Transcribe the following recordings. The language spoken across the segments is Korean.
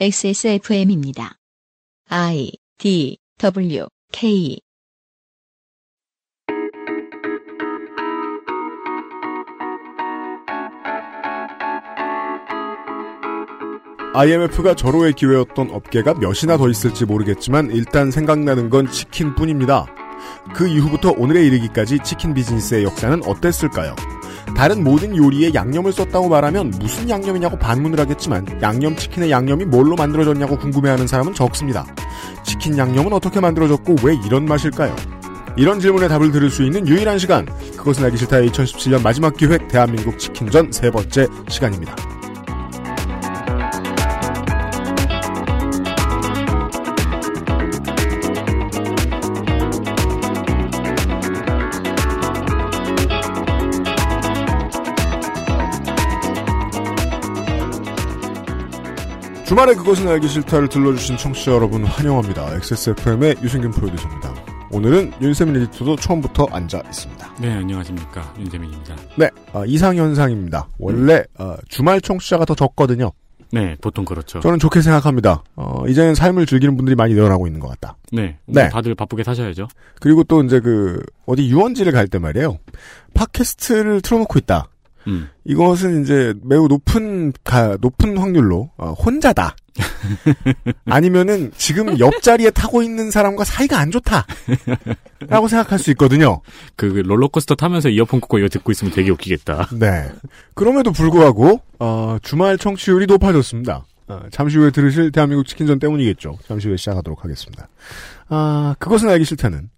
XSFM입니다. I D W K IMF가 절호의 기회였던 업계가 몇이나 더 있을지 모르겠지만 일단 생각나는 건 치킨뿐입니다. 그 이후부터 오늘에 이르기까지 치킨 비즈니스의 역사는 어땠을까요? 다른 모든 요리에 양념을 썼다고 말하면 무슨 양념이냐고 반문을 하겠지만 양념치킨의 양념이 뭘로 만들어졌냐고 궁금해하는 사람은 적습니다. 치킨 양념은 어떻게 만들어졌고 왜 이런 맛일까요? 이런 질문에 답을 들을 수 있는 유일한 시간 그것은 알기 싫다의 2017년 마지막 기획 대한민국 치킨전 세 번째 시간입니다. 주말에 그것은 알기 싫다를 들러주신 청취자 여러분 환영합니다. XSFM의 유승균 프로듀서입니다. 오늘은 윤세민 에디터도 처음부터 앉아 있습니다. 네, 안녕하십니까. 윤재민입니다. 네, 어, 이상현상입니다. 원래 어, 주말 청취자가 더 적거든요. 네, 보통 그렇죠. 저는 좋게 생각합니다. 어, 이제는 삶을 즐기는 분들이 많이 늘어나고 있는 것 같다. 네, 네. 네. 다들 바쁘게 사셔야죠. 그리고 또 이제 그 어디 유원지를 갈 때 말이에요. 팟캐스트를 틀어놓고 있다. 음. 이것은 이제 매우 높은 가, 높은 확률로 어, 혼자다. 아니면은 지금 옆자리에 타고 있는 사람과 사이가 안 좋다. 라고 생각할 수 있거든요. 그 롤러코스터 타면서 이어폰 꽂고 이거 듣고 있으면 되게 웃기겠다. 네. 그럼에도 불구하고 어, 주말 청취율이 높아졌습니다. 어, 잠시 후에 들으실 대한민국 치킨전 때문이겠죠. 잠시 후에 시작하도록 하겠습니다. 아, 그것은 알기 싫다는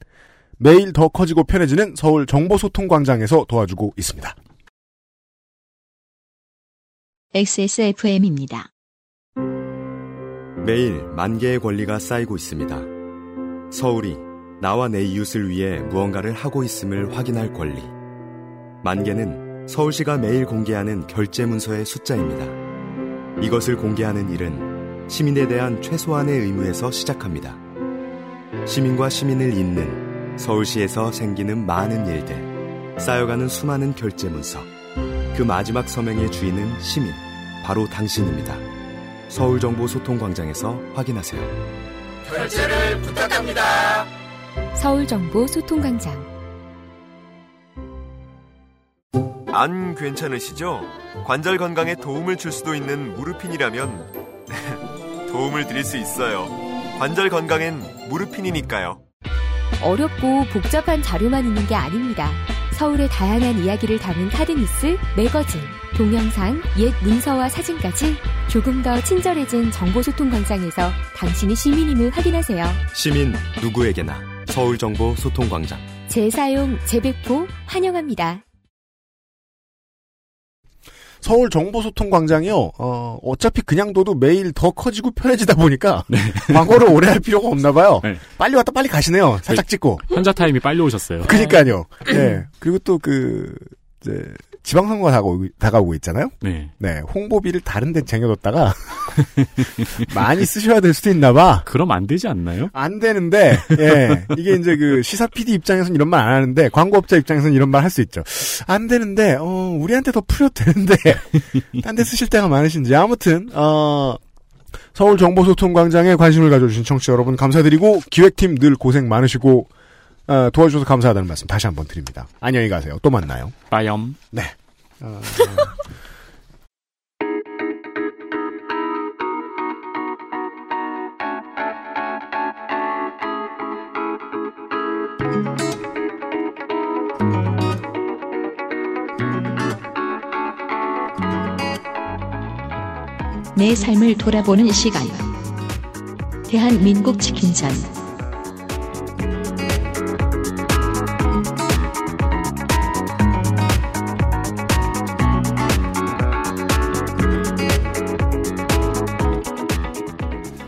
매일 더 커지고 편해지는 서울 정보소통광장에서 도와주고 있습니다. XSFM입니다. 매일 만 개의 권리가 쌓이고 있습니다. 서울이 나와 내 이웃을 위해 무언가를 하고 있음을 확인할 권리. 만 개는 서울시가 매일 공개하는 결제 문서의 숫자입니다. 이것을 공개하는 일은 시민에 대한 최소한의 의무에서 시작합니다. 시민과 시민을 잇는 서울시에서 생기는 많은 일들, 쌓여가는 수많은 결제 문서. 그 마지막 서명의 주인은 시민, 바로 당신입니다. 서울정보소통광장에서 확인하세요. 결제를 부탁합니다. 서울정보소통광장 안 괜찮으시죠? 관절 건강에 도움을 줄 수도 있는 무르핀이라면 도움을 드릴 수 있어요. 관절 건강엔 무르핀이니까요. 어렵고 복잡한 자료만 있는 게 아닙니다. 서울의 다양한 이야기를 담은 카드뉴스, 매거진, 동영상, 옛 문서와 사진까지 조금 더 친절해진 정보소통 광장에서 당신이 시민임을 확인하세요. 시민 누구에게나 서울정보소통광장. 재사용, 재배포 환영합니다. 서울 정보소통 광장이요. 어, 어차피 그냥 둬도 매일 더 커지고 편해지다 보니까 광고를 오래 할 필요가 없나 봐요. 네. 빨리 왔다 빨리 가시네요. 살짝 찍고. 현자 타임이 빨리 오셨어요. 그니까요. 네. 그리고 또 그, 이제, 지방선거가 다가오고, 다가오고 있잖아요? 네. 네. 홍보비를 다른 데 쟁여뒀다가 많이 쓰셔야 될 수도 있나 봐. 그럼 안 되지 않나요? 안 되는데, 예. 이게 이제 그 시사 PD 입장에서는 이런 말 안 하는데, 광고업자 입장에서는 이런 말 할 수 있죠. 안 되는데, 어, 우리한테 더 풀려도 되는데, 딴 데 쓰실 때가 많으신지. 아무튼, 어, 서울 정보소통광장에 관심을 가져주신 청취자 여러분 감사드리고, 기획팀 늘 고생 많으시고, 어, 도와주셔서 감사하다는 말씀 다시 한번 드립니다. 안녕히 가세요. 또 만나요. 빠염. 네. 어, 내 삶을 돌아보는 시간. 대한민국 치킨전.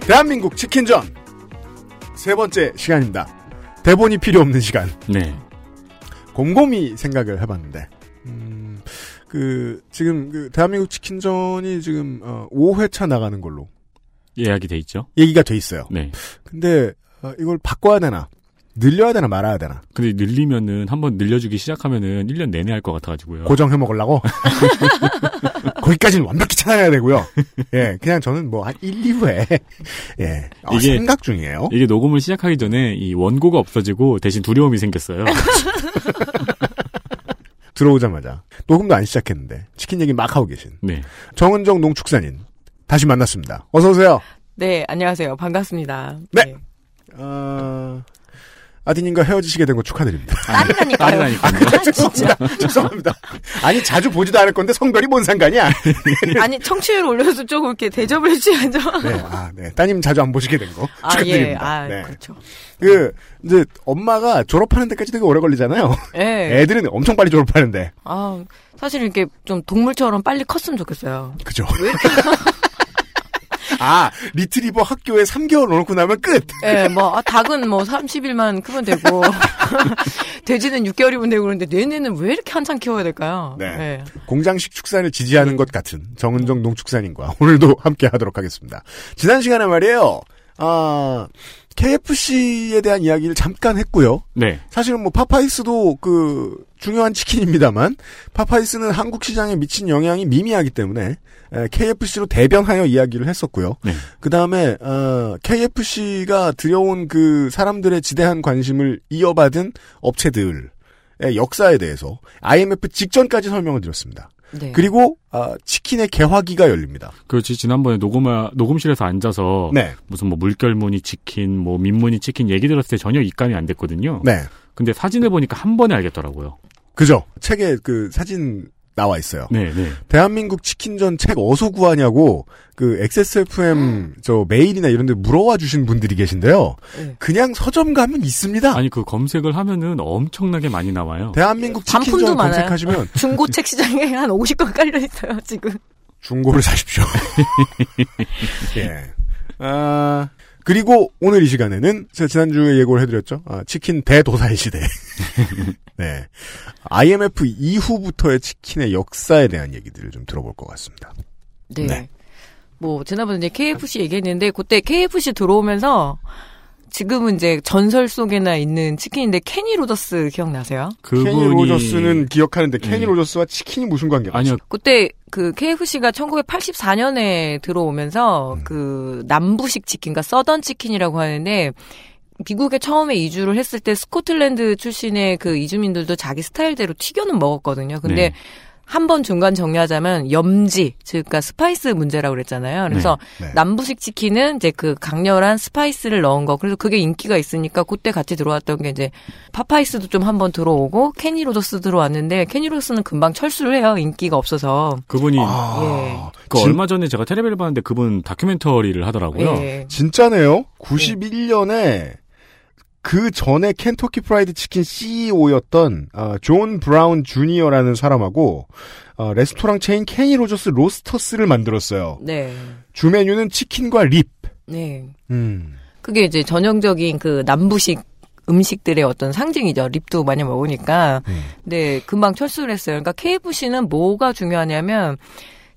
대한민국 치킨전! 세 번째 시간입니다. 대본이 필요 없는 시간. 네. 곰곰이 생각을 해봤는데, 음, 그, 지금, 그, 대한민국 치킨전이 지금, 어, 5회차 나가는 걸로 예약이 돼 있죠. 얘기가 돼 있어요. 네. 근데, 어, 이걸 바꿔야 되나? 늘려야 되나 말아야 되나? 근데 늘리면은 한번 늘려주기 시작하면은 1년 내내 할 것 같아가지고요. 고정해 먹으려고? 거기까지는 완벽히 찾아야 되고요. 예, 그냥 저는 뭐 한 1, 2부에 예, 어, 이게- 생각 중이에요. 이게 녹음을 시작하기 전에 이 원고가 없어지고 대신 두려움이 생겼어요. 들어오자마자 녹음도 안 시작했는데 치킨 얘기 막 하고 계신 네. 정은정 농축산인 다시 만났습니다. 어서 오세요. 네, 안녕하세요. 반갑습니다. 네. 어... 아디님과 헤어지시게 된 거 축하드립니다. 딸이라니까요. 딸이라니까요. 아, 진짜. 죄송합니다. 아니 자주 보지도 않을 건데 성별이 뭔 상관이야? 아니, 청취율 올려서 조금 이렇게 대접을 해주셔야죠. 네, 아, 네. 따님 자주 안 보시게 된 거 아, 축하드립니다. 예. 아, 네. 그렇죠. 그 이제 엄마가 졸업하는 데까지 되게 오래 걸리잖아요. 예. 애들은 엄청 빨리 졸업하는데 아, 사실 이렇게 좀 동물처럼 빨리 컸으면 좋겠어요. 그죠? 아 리트리버 학교에 3개월 넣어놓고 나면 끝. 예, 뭐, 아, 닭은 뭐 30일만 크면 되고, 돼지는 6개월이면 되고 그러는데, 뇌내는 왜 이렇게 한참 키워야 될까요? 네. 예. 공장식 축산을 지지하는 것 같은 정은정 농축산인과 오늘도 함께 하도록 하겠습니다. 지난 시간에 말이에요. 아 KFC에 대한 이야기를 잠깐 했고요. 네. 사실은 뭐 파파이스도 그 중요한 치킨입니다만 파파이스는 한국 시장에 미친 영향이 미미하기 때문에 KFC로 대변하여 이야기를 했었고요. 네. 그 다음에 KFC가 들여온 그 사람들의 지대한 관심을 이어받은 업체들의 역사에 대해서 IMF 직전까지 설명을 드렸습니다. 네. 그리고 아, 치킨의 개화기가 열립니다. 그렇지 지난번에 녹음 녹음실에서 앉아서 네, 무슨 뭐 물결무늬 치킨, 뭐 민무늬 치킨 얘기 들었을 때 전혀 입감이 안 됐거든요. 네, 근데 사진을 보니까 한 번에 알겠더라고요. 그죠. 책에 그 사진 나와 있어요. 네, 네. 대한민국 치킨전 책 어디서 구하냐고 그 XSFM 저 메일이나 이런 데 물어와 주신 분들이 계신데요. 네. 그냥 서점 가면 있습니다. 아니 그 검색을 하면은 엄청나게 많이 나와요. 대한민국 치킨전 많아요. 검색하시면 중고 책 시장에 한 50권 깔려 있어요, 지금. 중고를 사십시오. 예. 아, 그리고 오늘 이 시간에는 제가 지난주에 예고를 해드렸죠. 아, 치킨 대도사의 시대. 네. IMF 이후부터의 치킨의 역사에 대한 얘기들을 좀 들어볼 것 같습니다. 네. 네. 뭐 지난번에 이제 KFC 얘기했는데 그때 KFC 들어오면서 지금은 이제 전설 속에나 있는 치킨인데 케니 로저스 기억나세요? 그분이 케니 로저스는 기억하는데 케니 네. 로저스와 치킨이 무슨 관계가 아니요. 그때 그 KFC가 1984년에 들어오면서 음. 그 남부식 치킨과 Southern 치킨이라고 하는데 미국에 처음에 이주를 했을 때 스코틀랜드 출신의 그 이주민들도 자기 스타일대로 튀겨는 먹었거든요. 근데 네. 한 번 중간 정리하자면 염지, 즉, 그러니까 spice 문제라고 그랬잖아요. 그래서 네. 네. 남부식 치킨은 이제 그 강렬한 spice를 넣은 거. 그래서 그게 인기가 있으니까 그때 같이 들어왔던 게 이제 파파이스도 좀 한번 들어오고 케니 로저스 들어왔는데 케니 로저스는 금방 철수를 해요. 인기가 없어서. 그분이 아, 그 진- 얼마 전에 제가 텔레비를 봤는데 그분 다큐멘터리를 하더라고요. 예. 진짜네요. 91년에 그 전에 켄터키 프라이드 치킨 CEO였던 존 브라운 주니어라는 사람하고 어, 레스토랑 체인 케니 로저스 로스터스를 만들었어요. 네. 주 메뉴는 치킨과 립. 네. 음. 그게 이제 전형적인 그 남부식 음식들의 어떤 상징이죠. 립도 많이 먹으니까. 음. 근데 금방 철수를 했어요. 그러니까 KFC는 뭐가 중요하냐면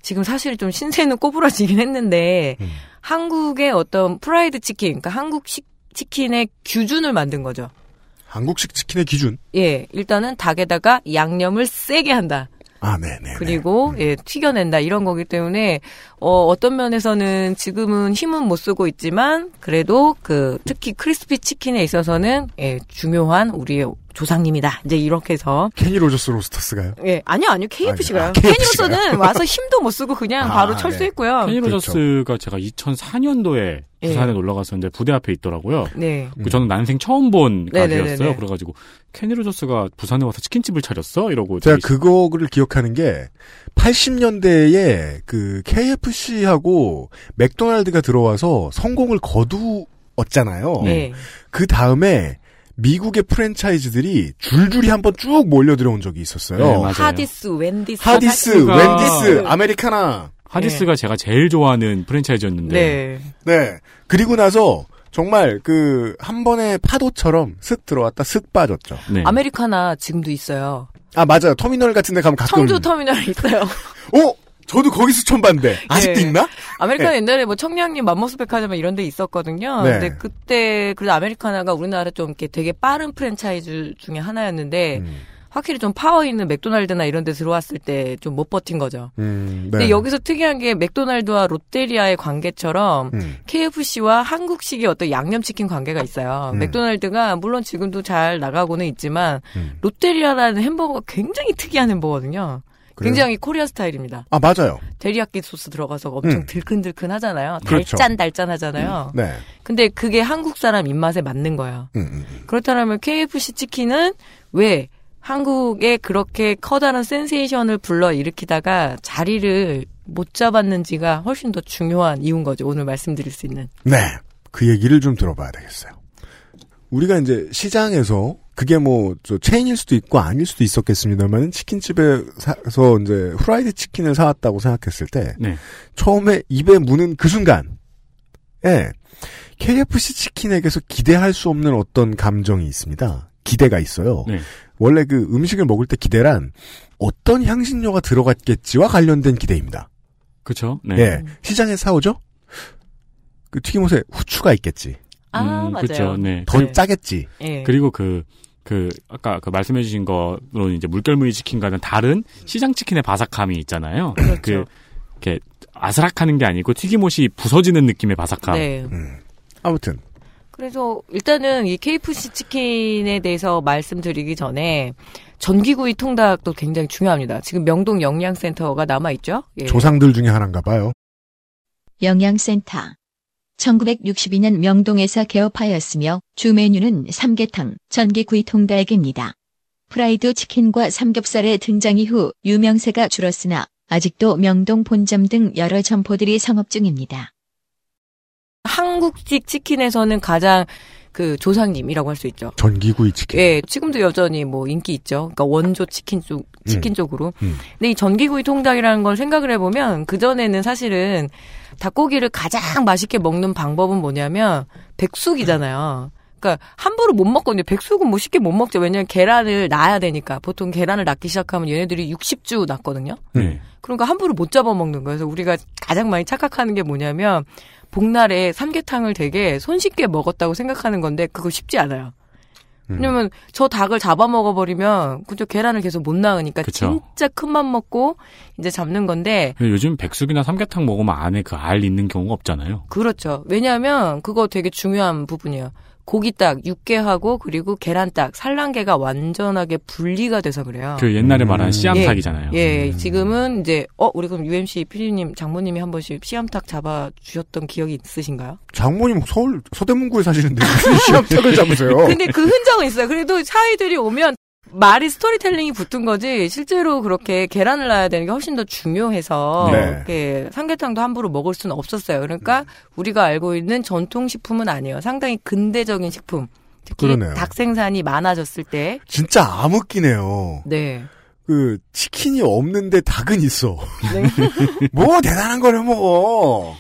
지금 사실 좀 신세는 꼬부라지긴 했는데 음. 한국의 어떤 프라이드 치킨, 그러니까 한국식 치킨의 기준을 만든 거죠. 한국식 치킨의 기준. 예, 일단은 닭에다가 양념을 세게 한다. 아, 네 네. 그리고 예 튀겨낸다 이런 거기 때문에 어 어떤 면에서는 지금은 힘은 못 쓰고 있지만 그래도 그 특히 crispy 치킨에 있어서는 예 중요한 우리의 조상님이다 이제 이렇게 해서 케니 로저스 로스터스가요? 예 아니요 아니요 KFC가요 아니, 아, KFC 가요? 케니로스는 와서 힘도 못 쓰고 그냥 아, 바로 네. 철수했고요 케니 그렇죠. 로저스가 제가 2004년도에 예. 부산에 놀러 갔었는데 부대 앞에 있더라고요. 네 음. 그 저는 난생 처음 본 네네네네. 가게였어요. 그래가지고 케니 로저스가 부산에 와서 치킨집을 차렸어 이러고 제가 그거를 기억하는 게 80년대에 그 KFC하고 맥도날드가 들어와서 성공을 거두었잖아요. 네. 그 다음에 미국의 프랜차이즈들이 줄줄이 한번 쭉 몰려 들어온 적이 있었어요. 네, 맞아요. 하디스 웬디스 하디스, 하디스가- 웬디스, 아메리카나. 하디스가 제가 제일 좋아하는 프랜차이즈였는데 네 네. 그리고 나서 정말 그 한 번의 파도처럼 슥 들어왔다 슥 빠졌죠. 네. 아메리카나 지금도 있어요 아 맞아요. 터미널 같은 데 가면 가끔 청주 터미널에 있어요 어? 저도 거기서 처음 봤는데 아직도 네. 있나? 아메리카나 옛날에 뭐 청량리 맘모스백화점 이런 데 있었거든요. 네. 근데 그때 그래도 아메리카나가 우리나라 좀 이렇게 되게 빠른 프랜차이즈 중에 하나였는데 음. 확실히 좀 파워 있는 맥도날드나 이런 데 들어왔을 때 좀 못 버틴 거죠. 음, 네. 근데 여기서 특이한 게 맥도날드와 롯데리아의 관계처럼 음. KFC와 한국식의 어떤 양념치킨 관계가 있어요. 음. 맥도날드가 물론 지금도 잘 나가고는 있지만 음. 롯데리아라는 햄버거가 굉장히 특이한 햄버거거든요. 그래요? 굉장히 코리아 스타일입니다. 아 맞아요. 데리야끼 소스 들어가서 엄청 음. 들큰들큰 하잖아요. 그렇죠. 달짠달짠 하잖아요. 네. 근데 그게 한국 사람 입맛에 맞는 거예요. 음, 음, 음. 그렇다면 KFC 치킨은 왜 한국에 그렇게 커다란 센세이션을 불러 일으키다가 자리를 못 잡았는지가 훨씬 더 중요한 이유인 거죠. 오늘 말씀드릴 수 있는. 네. 그 얘기를 좀 들어봐야 되겠어요. 우리가 이제 시장에서 그게 뭐 저 체인일 수도 있고 아닐 수도 있었겠습니다만 치킨집에 가서 이제 후라이드 치킨을 사왔다고 생각했을 때 네. 처음에 입에 무는 그 순간 에 KFC 치킨에게서 기대할 수 없는 어떤 감정이 있습니다. 기대가 있어요. 네. 원래 그 음식을 먹을 때 기대란 어떤 향신료가 들어갔겠지와 관련된 기대입니다. 그렇죠. 네. 예. 시장에 사오죠? 그 튀김옷에 후추가 있겠지. 아, 음, 맞아요. 그렇죠. 네. 더 네. 짜겠지. 예. 그리고 그, 그, 아까 그 말씀해주신 거로 이제 물결무늬 치킨과는 다른 시장 치킨의 바삭함이 있잖아요. 그렇죠. 그, 이렇게 아스락하는 게 아니고 튀김옷이 부서지는 느낌의 바삭함. 네. 음. 아무튼 그래서 일단은 이 KFC 치킨에 대해서 말씀드리기 전에 전기구이 통닭도 굉장히 중요합니다. 지금 명동 영양센터가 남아 있죠? 예. 조상들 중에 하나인가 봐요. 영양센터. 1962년 명동에서 개업하였으며 주 메뉴는 삼계탕, 전기구이 통닭입니다. 프라이드 치킨과 삼겹살의 등장 이후 유명세가 줄었으나 아직도 명동 본점 등 여러 점포들이 성업 중입니다. 한국식 치킨에서는 가장 그 조상님이라고 할 수 있죠. 전기구이 치킨. 예, 지금도 여전히 뭐 인기 있죠. 그러니까 원조 치킨 쪽, 치킨 쪽으로. 음. 근데 이 전기구이 통닭이라는 걸 생각을 해보면 그 전에는 사실은 닭고기를 가장 맛있게 먹는 방법은 뭐냐면 백숙이잖아요. 그러니까 함부로 못 먹거든요. 백숙은 뭐 쉽게 못 먹죠. 왜냐면 계란을 낳아야 되니까. 보통 계란을 낳기 시작하면 얘네들이 60주 낳거든요. 네. 그러니까 함부로 못 잡아먹는 거예요. 그래서 우리가 가장 많이 착각하는 게 뭐냐면 복날에 삼계탕을 되게 손쉽게 먹었다고 생각하는 건데 그거 쉽지 않아요. 음. 왜냐면 저 닭을 잡아먹어 버리면 그저 계란을 계속 못 낳으니까 그쵸. 진짜 큰 맘 먹고 이제 잡는 건데 요즘 백숙이나 삼계탕 먹으면 안에 그 알 있는 경우가 없잖아요. 그렇죠. 왜냐하면 그거 되게 중요한 부분이에요. 고기닭, 육개하고 그리고 계란닭, 산란계가 완전하게 분리가 돼서 그래요. 그 옛날에 음. 말하는 씨암탉이잖아요. 예, 음. 지금은 이제 어 우리 그럼 UMC PD님, 장모님이 한 번씩 씨암탉 잡아 주셨던 기억이 있으신가요? 장모님 서울 서대문구에 사시는데 무슨 시험택을 잡으세요? 근데 그 흔적은 있어요. 그래도 사이들이 오면 말이 스토리텔링이 붙은 거지 실제로 그렇게 계란을 낳아야 되는 게 훨씬 더 중요해서 네. 이렇게 삼계탕도 함부로 먹을 수는 없었어요. 그러니까 우리가 알고 있는 전통 식품은 아니에요. 상당히 근대적인 식품. 특히 그러네요. 닭 생산이 많아졌을 때, 진짜 암흑기네요. 네. 그 치킨이 없는데 닭은 있어. 네. 뭐 대단한 걸 해먹어.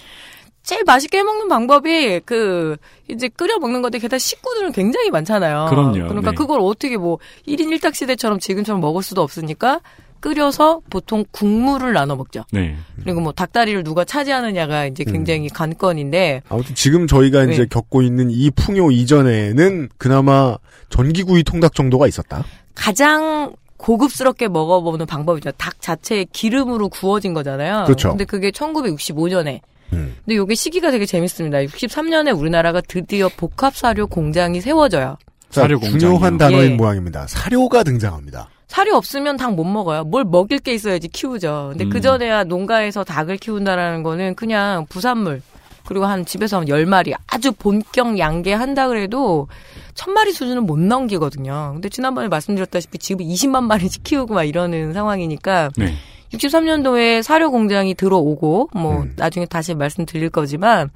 제일 맛있게 해먹는 방법이 그 이제 끓여 먹는 건데 게다가 식구들은 굉장히 많잖아요. 그럼요. 그러니까 네. 그걸 어떻게 뭐 1인 1닭 시대처럼 지금처럼 먹을 수도 없으니까 끓여서 보통 국물을 나눠 먹죠. 네. 그리고 뭐 닭다리를 누가 차지하느냐가 이제 굉장히 관건인데 아무튼 지금 저희가 이제 네. 겪고 있는 이 풍요 이전에는 그나마 전기구이 통닭 정도가 있었다. 가장 고급스럽게 먹어보는 방법이죠. 닭 자체에 기름으로 구워진 거잖아요. 그렇죠. 근데 그게 1965년에. 음. 근데 이게 시기가 되게 재밌습니다. 63년에 우리나라가 드디어 복합 사료 공장이 세워져요. 자, 사료 공장이요. 중요한 단어인 예. 모양입니다. 사료가 등장합니다. 사료 없으면 닭 못 먹어요. 뭘 먹일 게 있어야지 키우죠. 근데 음. 그 전에야 농가에서 닭을 키운다라는 거는 그냥 부산물 그리고 한 집에서 한 10마리 아주 본격 양계 한다 그래도 천 마리 수준은 못 넘기거든요. 근데 지난번에 말씀드렸다시피 지금 20만 마리씩 키우고 막 이러는 상황이니까 네. 63년도에 사료 공장이 들어오고 뭐 음. 나중에 다시 말씀드릴 거지만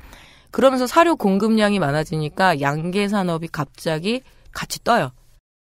그러면서 사료 공급량이 많아지니까 양계 산업이 갑자기 같이 떠요.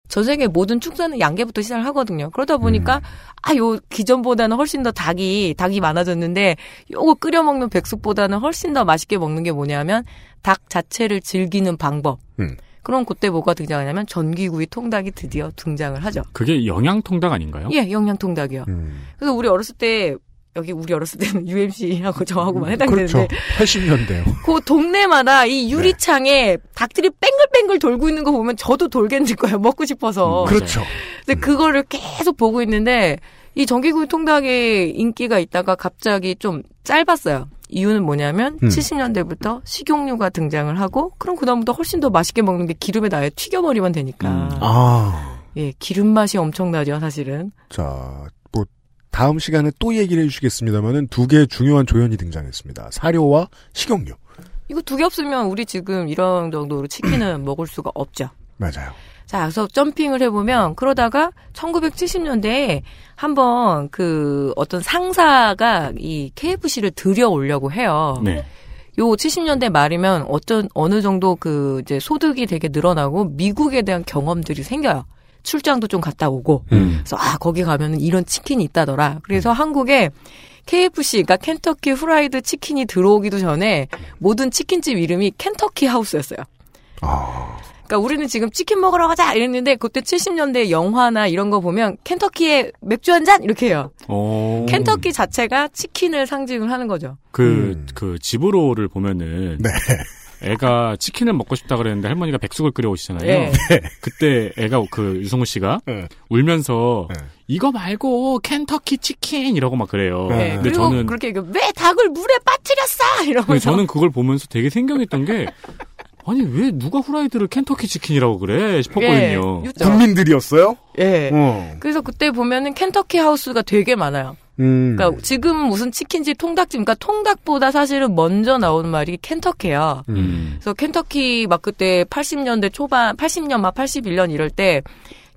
전 세계 모든 축사는 양계부터 시작을 하거든요. 그러다 보니까 아요 기존보다는 훨씬 더 닭이 닭이 많아졌는데 요거 끓여 먹는 백숙보다는 훨씬 더 맛있게 먹는 게 뭐냐면 닭 자체를 즐기는 방법. 음. 그럼 그때 뭐가 등장하냐면 전기구이 통닭이 드디어 등장을 하죠. 그게 영양 통닭 아닌가요? 예, 영양 통닭이요. 음. 그래서 우리 어렸을 때 여기 우리 어렸을 때는 UMC하고 저하고만 해당되는데 그렇죠. 80년대요. 그 동네마다 이 유리창에 닭들이 뺑글뺑글 돌고 있는 거 보면 저도 돌겠는 거예요. 먹고 싶어서. 그렇죠. 근데 그거를 계속 보고 있는데 이 전기구이 통닭의 인기가 있다가 갑자기 좀 짧았어요. 이유는 뭐냐면 음. 70년대부터 식용유가 등장을 하고 그럼 그다음부터 훨씬 더 맛있게 먹는 게 기름에 아예 튀겨버리면 되니까 음. 아, 예 기름 맛이 엄청나죠 사실은 자, 뭐 다음 시간에 또 얘기를 해주시겠습니다만은 두 개의 중요한 조연이 등장했습니다. 사료와 식용유. 이거 두 개 없으면 우리 지금 이런 정도로 치킨은 먹을 수가 없죠. 맞아요. 자, 그래서 점핑을 해보면 그러다가 1970년대에 한번 그 어떤 상사가 이 KFC를 들여오려고 해요. 네. 요 70년대 말이면 어떤 어느 정도 그 이제 소득이 되게 늘어나고 미국에 대한 경험들이 생겨요. 출장도 좀 갔다 오고. 음. 그래서 아 거기 가면은 이런 치킨이 있다더라. 그래서 한국에 KFC, 그러니까 켄터키 후라이드 치킨이 들어오기도 전에 모든 치킨집 이름이 켄터키 하우스였어요. 아, 그러니까 우리는 지금 치킨 먹으러 가자 이랬는데 그때 70년대 영화나 이런 거 보면 켄터키에 맥주 한 잔 이렇게 해요. 오. 켄터키 자체가 치킨을 상징을 하는 거죠. 그, 음. 그, 집으로를 보면은. 네. 애가 치킨을 먹고 싶다 그랬는데 할머니가 백숙을 끓여오시잖아요. 예. 그때 애가 그 유성우 씨가 네. 울면서 네. 이거 말고 켄터키 치킨 이라고 막 그래요. 네. 네. 근데 그리고 저는 그렇게. 왜 닭을 물에 빠뜨렸어? 이러면서 저는 그걸 보면서 되게 생경했던 게 아니 왜 누가 후라이드를 켄터키 치킨이라고 그래 싶었거든요. 예, 국민들이었어요? 예. 어. 그래서 그때 보면은 켄터키 하우스가 되게 많아요. 음. 그러니까 지금은 무슨 치킨집, 통닭집, 그러니까 통닭보다 사실은 먼저 나오는 말이 켄터키야. 음. 그래서 켄터키 막 그때 80년대 초반, 80년 막 81년 이럴 때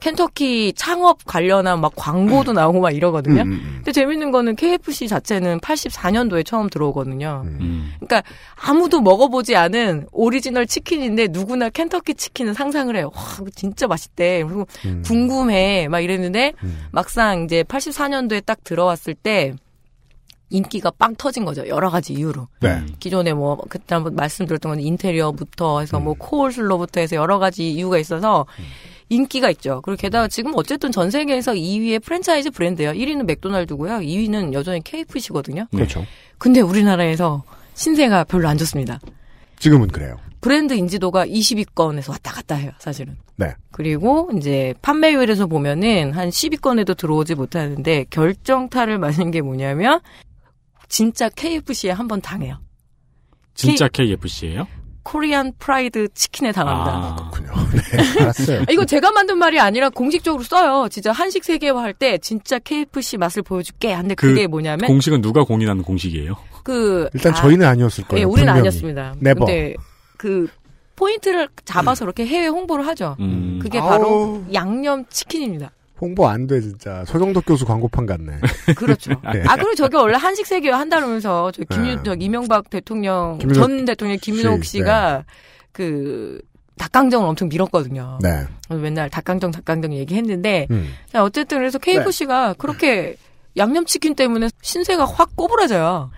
켄터키 창업 관련한 막 광고도 나오고 막 이러거든요. 음, 음, 근데 재밌는 거는 KFC 자체는 84년도에 처음 들어오거든요. 음. 음. 그러니까 아무도 먹어보지 않은 오리지널 치킨인데 누구나 켄터키 치킨은 상상을 해요. 와, 이거 진짜 맛있대. 그리고 음. 궁금해. 막 이랬는데 음. 막상 이제 84년도에 딱 들어왔을 때 인기가 빵 터진 거죠. 여러 가지 이유로. 네. 기존에 뭐 그때 한번 말씀드렸던 건 인테리어부터 해서 음. 뭐 코올슬로부터 해서 여러 가지 이유가 있어서 인기가 있죠. 그리고 게다가 지금 어쨌든 전 세계에서 2위의 프랜차이즈 브랜드예요. 1위는 맥도날드고요. 2위는 여전히 KFC거든요. 네. 그렇죠. 근데 우리나라에서 신세가 별로 안 좋습니다. 지금은 그래요. 브랜드 인지도가 20위권에서 왔다 갔다 해요, 사실은. 네. 그리고 이제 판매율에서 보면은 한 10위권에도 들어오지 못하는데 결정타를 맞은 게 뭐냐면 진짜 KFC에 한 번 당해요. 진짜 KFC예요? Korean fried chicken에 당합니다. 아, 그렇군요. 네. 알았어요. 아, 이거 제가 만든 말이 아니라 공식적으로 써요. 진짜 한식 세계화 할 때 진짜 KFC 맛을 보여줄게. 근데 그 그게 뭐냐면 공식은 누가 공인하는 공식이에요? 그 일단 아, 저희는 아니었을 거예요. 예, 우리는 분명히. 아니었습니다. never. 근데 그 포인트를 잡아서 이렇게 해외 홍보를 하죠. 음. 그게. 바로 양념 치킨입니다. 홍보 안 돼 진짜. 서경덕 교수 광고판 같네. 그렇죠. 네. 아, 그리고 저게 원래 한식 세계화 한다면서 저 김유, 네. 저 이명박 대통령, 김윤옥 전 대통령 김윤옥 씨, 씨가 그 닭강정을 엄청 밀었거든요. 네. 그래서 맨날 닭강정, 닭강정 얘기했는데 음. 자, 어쨌든 그래서 KFC가 그렇게 양념치킨 때문에 신세가 확 꼬부라져요.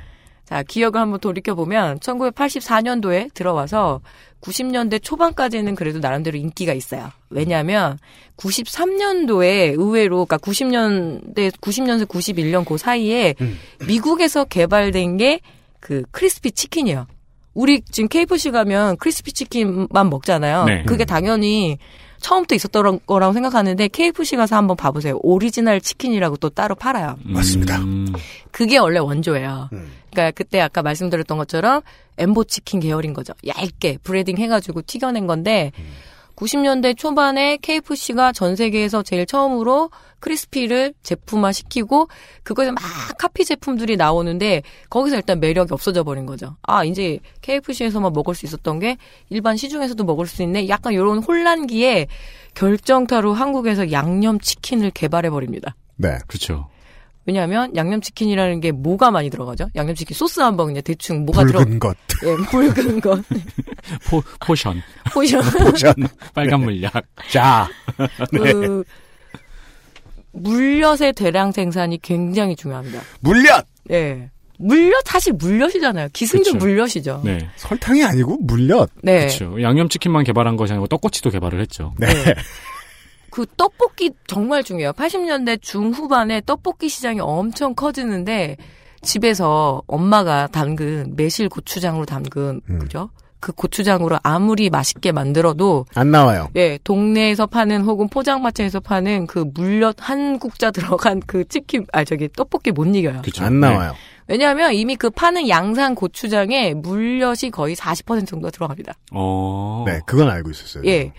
자, 기억을 한번 돌이켜 보면 1984년도에 들어와서 90년대 초반까지는 그래도 나름대로 인기가 있어요. 왜냐하면 93년도에 의외로, 그러니까 90년대, 90년에서 91년 그 사이에 음. 미국에서 개발된 게 그 crispy 치킨이에요. 우리 지금 KFC 가면 crispy 치킨만 먹잖아요. 네. 그게 당연히 처음부터 있었던 거라고 생각하는데 KFC 가서 한번 봐보세요. 오리지널 치킨이라고 또 따로 팔아요. 맞습니다. 음. 그게 원래 원조예요. 음. 그러니까 그때 아까 말씀드렸던 것처럼 embo 치킨 계열인 거죠. 얇게 breading 해가지고 튀겨낸 건데 90년대 초반에 KFC가 전 세계에서 제일 처음으로 crispy를 제품화 시키고 그거에서 막 카피 제품들이 나오는데 거기서 일단 매력이 없어져 버린 거죠. 아 이제 KFC에서만 먹을 수 있었던 게 일반 시중에서도 먹을 수 있네. 약간 이런 혼란기에 결정타로 한국에서 양념 치킨을 개발해 버립니다. 네. 그렇죠. 왜냐하면 양념치킨이라는 게 뭐가 많이 들어가죠? 양념치킨 소스 한번 그냥 대충 뭐가 들어, 붉은 것. 예, 붉은 것, 포, potion, potion, potion. 빨간 물약. 자. 그 물엿의 대량 생산이 굉장히 중요합니다. 물엿. 예, 물엿 사실 물엿이잖아요. 기승전 그쵸. 물엿이죠. 네. 설탕이 아니고 물엿. 네, 그렇죠. 양념치킨만 개발한 것이 아니고 떡꼬치도 개발을 했죠. 네. 네. 그 떡볶이 정말 중요해요. 80년대 중후반에 떡볶이 시장이 엄청 커지는데 집에서 엄마가 담근 매실 고추장으로 담근 음. 그죠? 그 고추장으로 아무리 맛있게 만들어도 안 나와요. 예, 동네에서 파는 혹은 포장마차에서 파는 그 물엿 한 국자 들어간 그 치킨 아 저기 떡볶이 못 이겨요. 그쵸. 안 네. 나와요. 왜냐하면 이미 그 파는 양산 고추장에 물엿이 거의 40% 정도 들어갑니다. 어. 네, 그건 알고 있었어요. 예.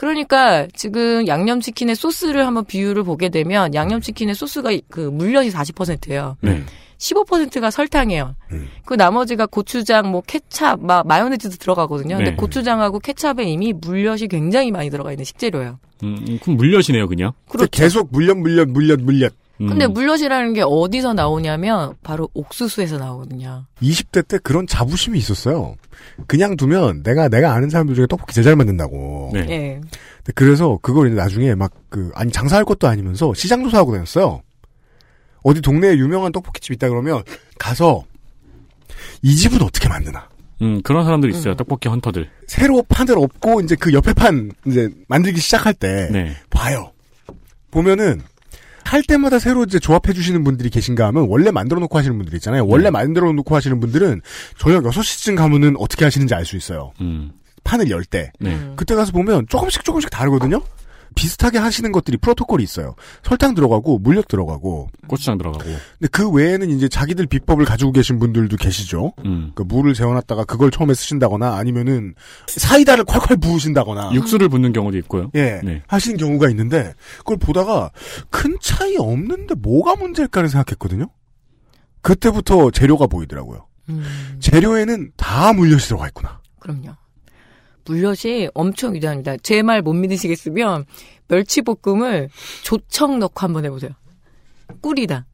그러니까 지금 양념치킨의 소스를 한번 비율을 보게 되면 양념치킨의 소스가 그 물엿이 40%예요. 네. 15%가 설탕이에요. 음. 그 나머지가 고추장, 뭐 케찹, 막 마요네즈도 들어가거든요. 근데 네. 고추장하고 케찹에 이미 물엿이 굉장히 많이 들어가 있는 식재료예요. 음, 그럼 물엿이네요, 그냥. 근데 계속 물엿, 물엿, 물엿, 물엿. 음. 근데 물엿이라는 게 어디서 나오냐면 바로 옥수수에서 나오거든요. 20대 때 그런 자부심이 있었어요. 그냥 두면 내가 내가 아는 사람들 중에 떡볶이 제일 잘 만든다고. 네. 예. 근데 그래서 그걸 이제 나중에 막 그 아니 장사할 것도 아니면서 시장 조사하고 다녔어요. 어디 동네에 유명한 떡볶이집 있다 그러면 가서 이 집은 어떻게 만드나. 음, 그런 사람들 음. 있어요. 떡볶이 헌터들. 새로 판을 엎고 이제 그 옆에 판 이제 만들기 시작할 때 네. 봐요. 보면은 할 때마다 새로 이제 조합해 주시는 분들이 계신가 하면 원래 만들어 놓고 하시는 분들 있잖아요. 원래 네. 만들어 놓고 하시는 분들은 저녁 6시쯤 가면은 어떻게 하시는지 알 수 있어요. 음. 판을 열 때. 네. 음. 그때 가서 보면 조금씩 조금씩 다르거든요. 비슷하게 하시는 것들이 프로토콜이 있어요. 설탕 들어가고 물엿 들어가고. 고추장 들어가고. 근데 그 외에는 이제 자기들 비법을 가지고 계신 분들도 계시죠. 음. 그 물을 재워놨다가 그걸 처음에 쓰신다거나 아니면은 사이다를 콸콸 부으신다거나. 육수를 붓는 경우도 있고요. 예. 네. 하시는 경우가 있는데 그걸 보다가 큰 차이 없는데 뭐가 문제일까를 생각했거든요. 그때부터 재료가 보이더라고요. 음, 재료에는 다 물엿이 들어가 있구나. 그럼요. 물엿이 엄청 위대합니다. 제 말 못 믿으시겠으면 멸치볶음을 조청 넣고 한번 해보세요. 꿀이다.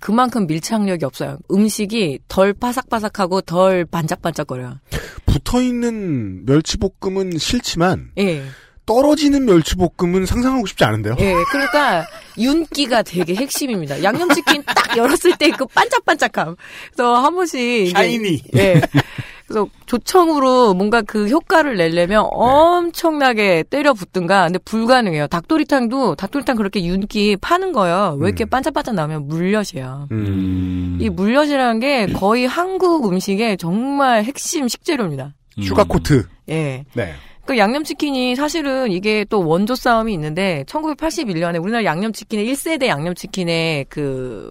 그만큼 밀착력이 없어요. 음식이 덜 바삭바삭하고 덜 반짝반짝거려요. 붙어 있는 멸치볶음은 싫지만 예. 떨어지는 멸치볶음은 상상하고 싶지 않은데요. 예, 그러니까 윤기가 되게 핵심입니다. 양념치킨 딱 열었을 때 그 반짝반짝함. 그래서 한 번씩 shiny. 예. 그래서 조청으로 뭔가 그 효과를 내려면 엄청나게 때려 붓든가. 근데 불가능해요. 닭도리탕도 닭도리탕 그렇게 윤기 나는 거예요. 왜 이렇게 음. 반짝반짝 나오면 물엿이에요. 음. 이 물엿이라는 게 거의 한국 음식의 정말 핵심 식재료입니다. 음. sugar coat. 예. 네. 그 양념치킨이 사실은 이게 또 원조 싸움이 있는데 1981년에 우리나라 양념치킨의 1세대 양념치킨의 그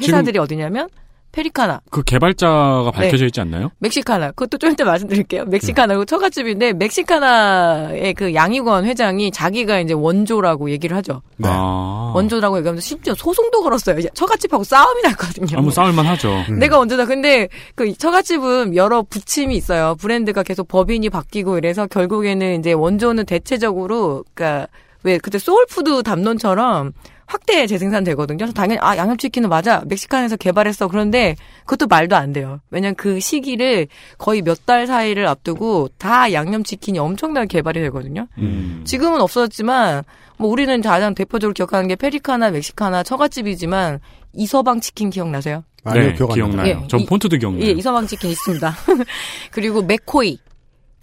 회사들이 어디냐면 페리카나, 그 개발자가 밝혀져 있지 않나요? 멕시카나. 그것도 좀 이따 말씀드릴게요. 멕시카나고 처갓집인데 멕시카나의 그 양희권 회장이 자기가 이제 원조라고 얘기를 하죠. 네. 아. 원조라고 얘기하면서 심지어 소송도 걸었어요. 처갓집하고 싸움이 났거든요. 아무 싸울만 하죠. 음. 내가 원조다. 근데 그 처갓집은 여러 부침이 있어요. 브랜드가 계속 법인이 바뀌고 이래서 결국에는 이제 원조는 대체적으로 그러니까 왜 그때 soul food 담론처럼 확대 재생산 되거든요. 그래서 당연히 아 양념치킨은 맞아 멕시칸에서 개발했어. 그런데 그것도 말도 안 돼요. 왜냐면 그 시기를 거의 몇 달 사이를 앞두고 다 양념치킨이 엄청나게 개발이 되거든요. 음. 지금은 없어졌지만 뭐 우리는 가장 대표적으로 기억하는 게 페리카나, 멕시카나, 처갓집이지만 이서방 치킨 기억나세요? 아니요, 네, 기억 안 기억나요. 나요. 예, 전 이- 폰트도 기억나요. 예, 이서방 치킨 있습니다. 그리고 맥코이.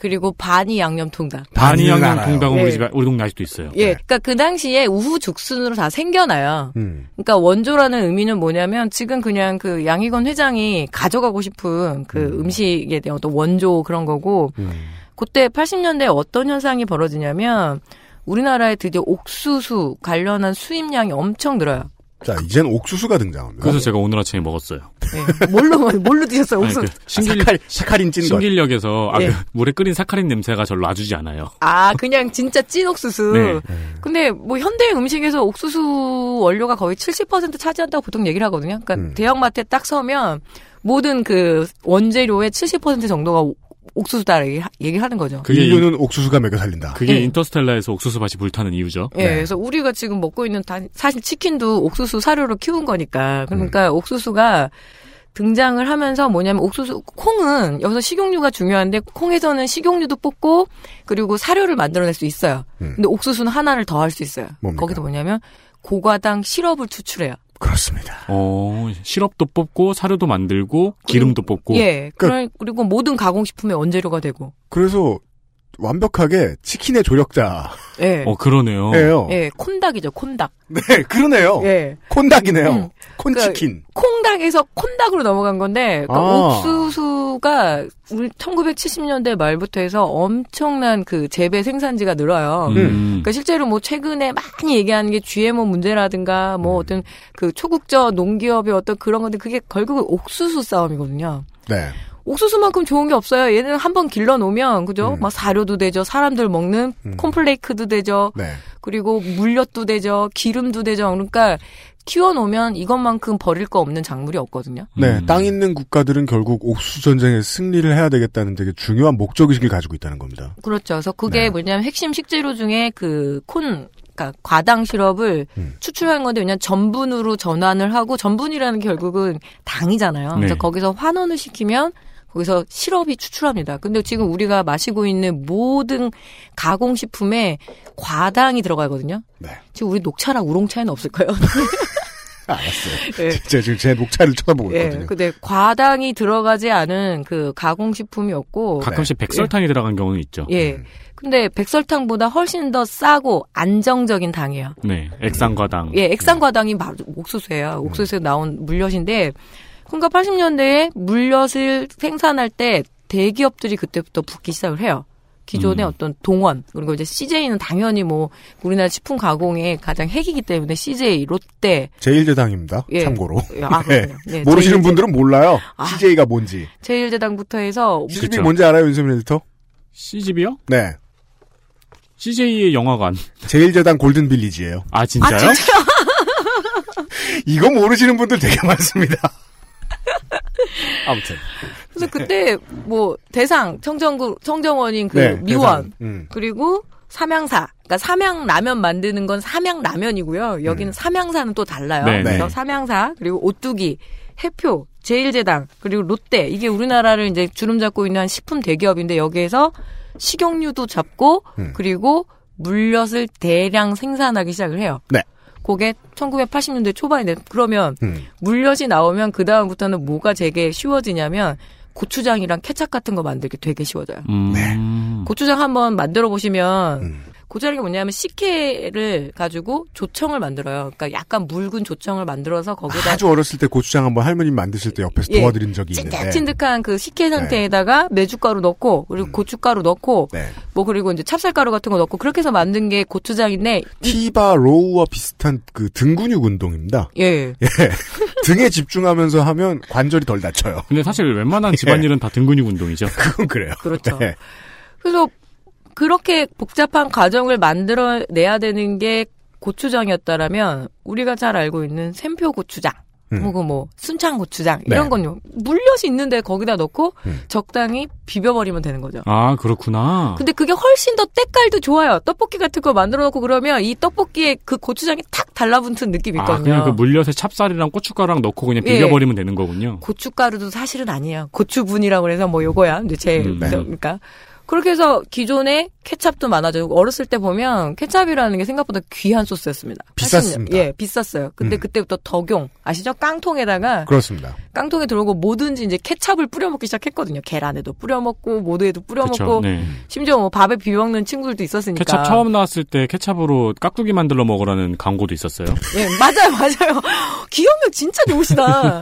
그리고 바니 양념 통닭. 반이 양념 알아요. 통닭은 예. 우리 집에 우리 동네 아직도 있어요. 예, 그러니까 그 당시에 우후 죽순으로 다 생겨나요. 음. 그러니까 원조라는 의미는 뭐냐면 지금 그냥 그 양희건 회장이 가져가고 싶은 그 음. 식에 대한 어떤 원조 그런 거고 음. 그때 80년대에 어떤 현상이 벌어지냐면 우리나라에 드디어 옥수수 관련한 수입량이 엄청 늘어요. 자, 이젠 옥수수가 등장합니다. 그래서 제가 오늘 아침에 먹었어요. 예. 뭘로 뭘로 드셨어요? 옥수수. 그 신길, 사칼, 사칼인 찐 것. 신길역에서 아, 예. 그 물에 끓인 사카린 냄새가 절로 놔주지 않아요. 아, 그냥 진짜 찐 옥수수. 네. 근데 뭐 현대 음식에서 옥수수 원료가 거의 70% 차지한다고 보통 얘기를 하거든요. 그러니까 음. 대형마트에 딱 서면 모든 그 원재료의 70% 정도가 오- 옥수수다 얘기- 얘기하는 거죠. 그게 인, 인류는 옥수수가 먹여 살린다. 그게 예. 인터스텔라에서 옥수수밭이 불타는 이유죠. 예, 네. 그래서 우리가 지금 먹고 있는 다, 사실 치킨도 옥수수 사료로 키운 거니까. 그러니까 옥수수가 등장을 하면서 뭐냐면 옥수수 콩은 여기서 식용유가 중요한데 콩에서는 식용유도 뽑고 그리고 사료를 만들어낼 수 있어요. 음. 근데 옥수수는 하나를 더 할 수 있어요. 뭡니까? 거기서 뭐냐면 고과당 시럽을 추출해요. 그렇습니다. 어, 시럽도 뽑고 사료도 만들고 기름도 뽑고 예. 그- 그러- 그리고 모든 가공식품의 원재료가 되고. 그래서 완벽하게 치킨의 조력자예요. 예. 어 그러네요. 예, 콘닭이죠, 콘닭. 네, 그러네요. 예. 콘닭이네요. 음. 콘치킨. 콩닭에서 콘닭으로 넘어간 건데 그러니까 아. 옥수수가 우리 1970년대 말부터 해서 엄청난 그 재배 생산지가 늘어요. 음. 그러니까 실제로 뭐 최근에 많이 얘기하는 게 GMO 문제라든가 뭐 어떤 그 초국저 농기업의 어떤 그런 건데 그게 결국은 옥수수 싸움이거든요. 네. 옥수수만큼 좋은 게 없어요. 얘는 한번 길러 놓으면 그죠? 막 사료도 되죠. 사람들 먹는 음. 콘플레이크도 되죠. 네. 그리고 물엿도 되죠. 기름도 되죠. 그러니까 키워 놓으면 이것만큼 버릴 거 없는 작물이 없거든요. 네, 음. 땅 있는 국가들은 결국 옥수수 전쟁에 승리를 해야 되겠다는 되게 중요한 목적 의식을 가지고 있다는 겁니다. 그렇죠. 그래서 그게 네. 뭐냐면 핵심 식재료 중에 그 콘, 그러니까 과당 시럽을 음. 추출한 건데 왜냐면 전분으로 전환을 하고 전분이라는 게 결국은 당이잖아요. 그래서 네. 거기서 환원을 시키면 거기서 시럽이 추출합니다. 근데 지금 우리가 마시고 있는 모든 가공식품에 과당이 들어가거든요. 네. 지금 우리 녹차랑 우롱차에는 없을 거예요. 알았어요. 예. 제가 지금 제 녹차를 쳐다보고 예. 있거든요. 근데 과당이 들어가지 않은 그 가공식품이 없고 가끔씩 백설탕이 들어간 경우는 있죠. 예. 근데 백설탕보다 훨씬 더 싸고 안정적인 당이에요. 네, 액상과당. 예, 액상과당이 바로 옥수수예요. 옥수수에 나온 물엿인데, 그러니까 80년대에 물엿을 생산할 때 대기업들이 그때부터 붙기 시작을 해요. 기존의 음. 어떤 동원 그리고 이제 CJ는 당연히 뭐 우리나라 식품 가공의 가장 핵이기 때문에 CJ, 롯데 제일제당입니다. 예. 참고로. 예, 아, 그렇군요. 예, 모르시는 제일제- 분들은 몰라요. 아. CJ가 뭔지. 제일제당부터 해서 CJ이 그쵸. 뭔지 알아요, 윤세민 에디터? CGV요? 네. CJ의 영화관. 제일제당 골든빌리지예요. 아 진짜요? 이거 모르시는 분들 되게 많습니다. 아무튼. 그래서 그때 뭐 대상 청정구 청정원인 그 네, 미원. 음. 그리고 삼양사. 그러니까 삼양 라면 만드는 건 삼양 라면이고요. 여기는 삼양사는 또 달라요. 네, 그래서 네. 삼양사 그리고 오뚜기, 해표, 제일제당 그리고 롯데 이게 우리나라를 이제 주름 잡고 있는 한 식품 대기업인데 여기에서 식용유도 잡고 음. 그리고 물엿을 대량 생산하기 시작을 해요. 네. 그게 1980년대 초반인데 그러면 음. 물엿이 나오면 그 다음부터는 뭐가 되게 쉬워지냐면 고추장이랑 케찹 같은 거 만들기 되게 쉬워져요. 음. 고추장 한번 만들어 보시면 음. 고추장이 뭐냐면 식혜를 가지고 조청을 만들어요. 그러니까 약간 묽은 조청을 만들어서 거기다 아주 어렸을 때 고추장 한번 할머님 만드실 때 옆에서 예. 도와드린 적이 있는데. 찐득찐득한 그 식혜 상태에다가 메주가루 넣고 그리고 고춧가루 넣고 네. 뭐 그리고 이제 찹쌀가루 같은 거 넣고 그렇게 해서 만든 게 고추장인데 티바 로우와 비슷한 그 등근육 운동입니다. 예. 예. 등에 집중하면서 하면 관절이 덜 다쳐요. 근데 사실 웬만한 집안일은 다 등근육 운동이죠. 그건 그래요. 그렇죠. 네. 그래서 그렇게 복잡한 과정을 만들어내야 되는 게 고추장이었다라면 우리가 잘 알고 있는 샘표 고추장 음. 혹은 뭐 순창 고추장 네. 이런 건요 물엿이 있는데 거기다 넣고 음. 적당히 비벼버리면 되는 거죠. 아 그렇구나. 근데 그게 훨씬 더 때깔도 좋아요. 떡볶이 같은 거 만들어 놓고 그러면 이 떡볶이에 그 고추장이 탁 달라붙은 느낌이 아 있거든요. 그냥 그 물엿에 찹쌀이랑 고춧가루랑 넣고 그냥 예. 비벼버리면 되는 거군요. 고춧가루도 사실은 아니에요. 고추분이라고 그래서 뭐 요거야. 이제 제 음, 네. 그러니까 그렇게 해서 기존에 케찹도 많아지고 어렸을 때 보면 케찹이라는 게 생각보다 귀한 소스였습니다. 비쌌습니다. 80년 예, 비쌌어요. 근데 음. 그때부터 덕용 아시죠? 깡통에다가 그렇습니다. 깡통에 들어오고 뭐든지 이제 케찹을 뿌려 먹기 시작했거든요. 계란에도 뿌려 먹고 모두에도 뿌려 그쵸. 먹고 네. 심지어 뭐 밥에 비벼 먹는 친구들도 있었으니까. 케찹 처음 나왔을 때 케찹으로 깍두기 만들어 먹으라는 광고도 있었어요. 예, 맞아요, 맞아요. 기억력 진짜 좋으시다.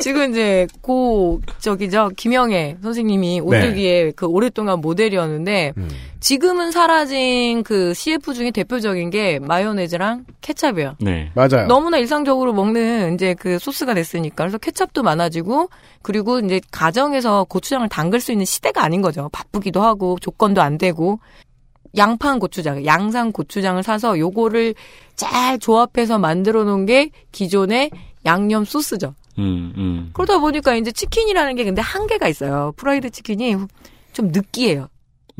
지금 이제 고 저기죠 김영애 선생님이 오뚜기에 그 오랫동안 모델이었는데 음. 지금 은 사라진 그 CF 중에 대표적인 게 마요네즈랑 케찹이에요. 네. 맞아요. 너무나 일상적으로 먹는 이제 그 소스가 됐으니까 그래서 케찹도 많아지고 그리고 이제 가정에서 고추장을 담글 수 있는 시대가 아닌 거죠. 바쁘기도 하고 조건도 안 되고 양판 고추장, 양상 고추장을 사서 요거를 잘 조합해서 만들어 놓은 게 기존의 양념 소스죠. 음, 음. 그러다 보니까 이제 치킨이라는 게 근데 한계가 있어요. 프라이드 치킨이 좀 느끼해요.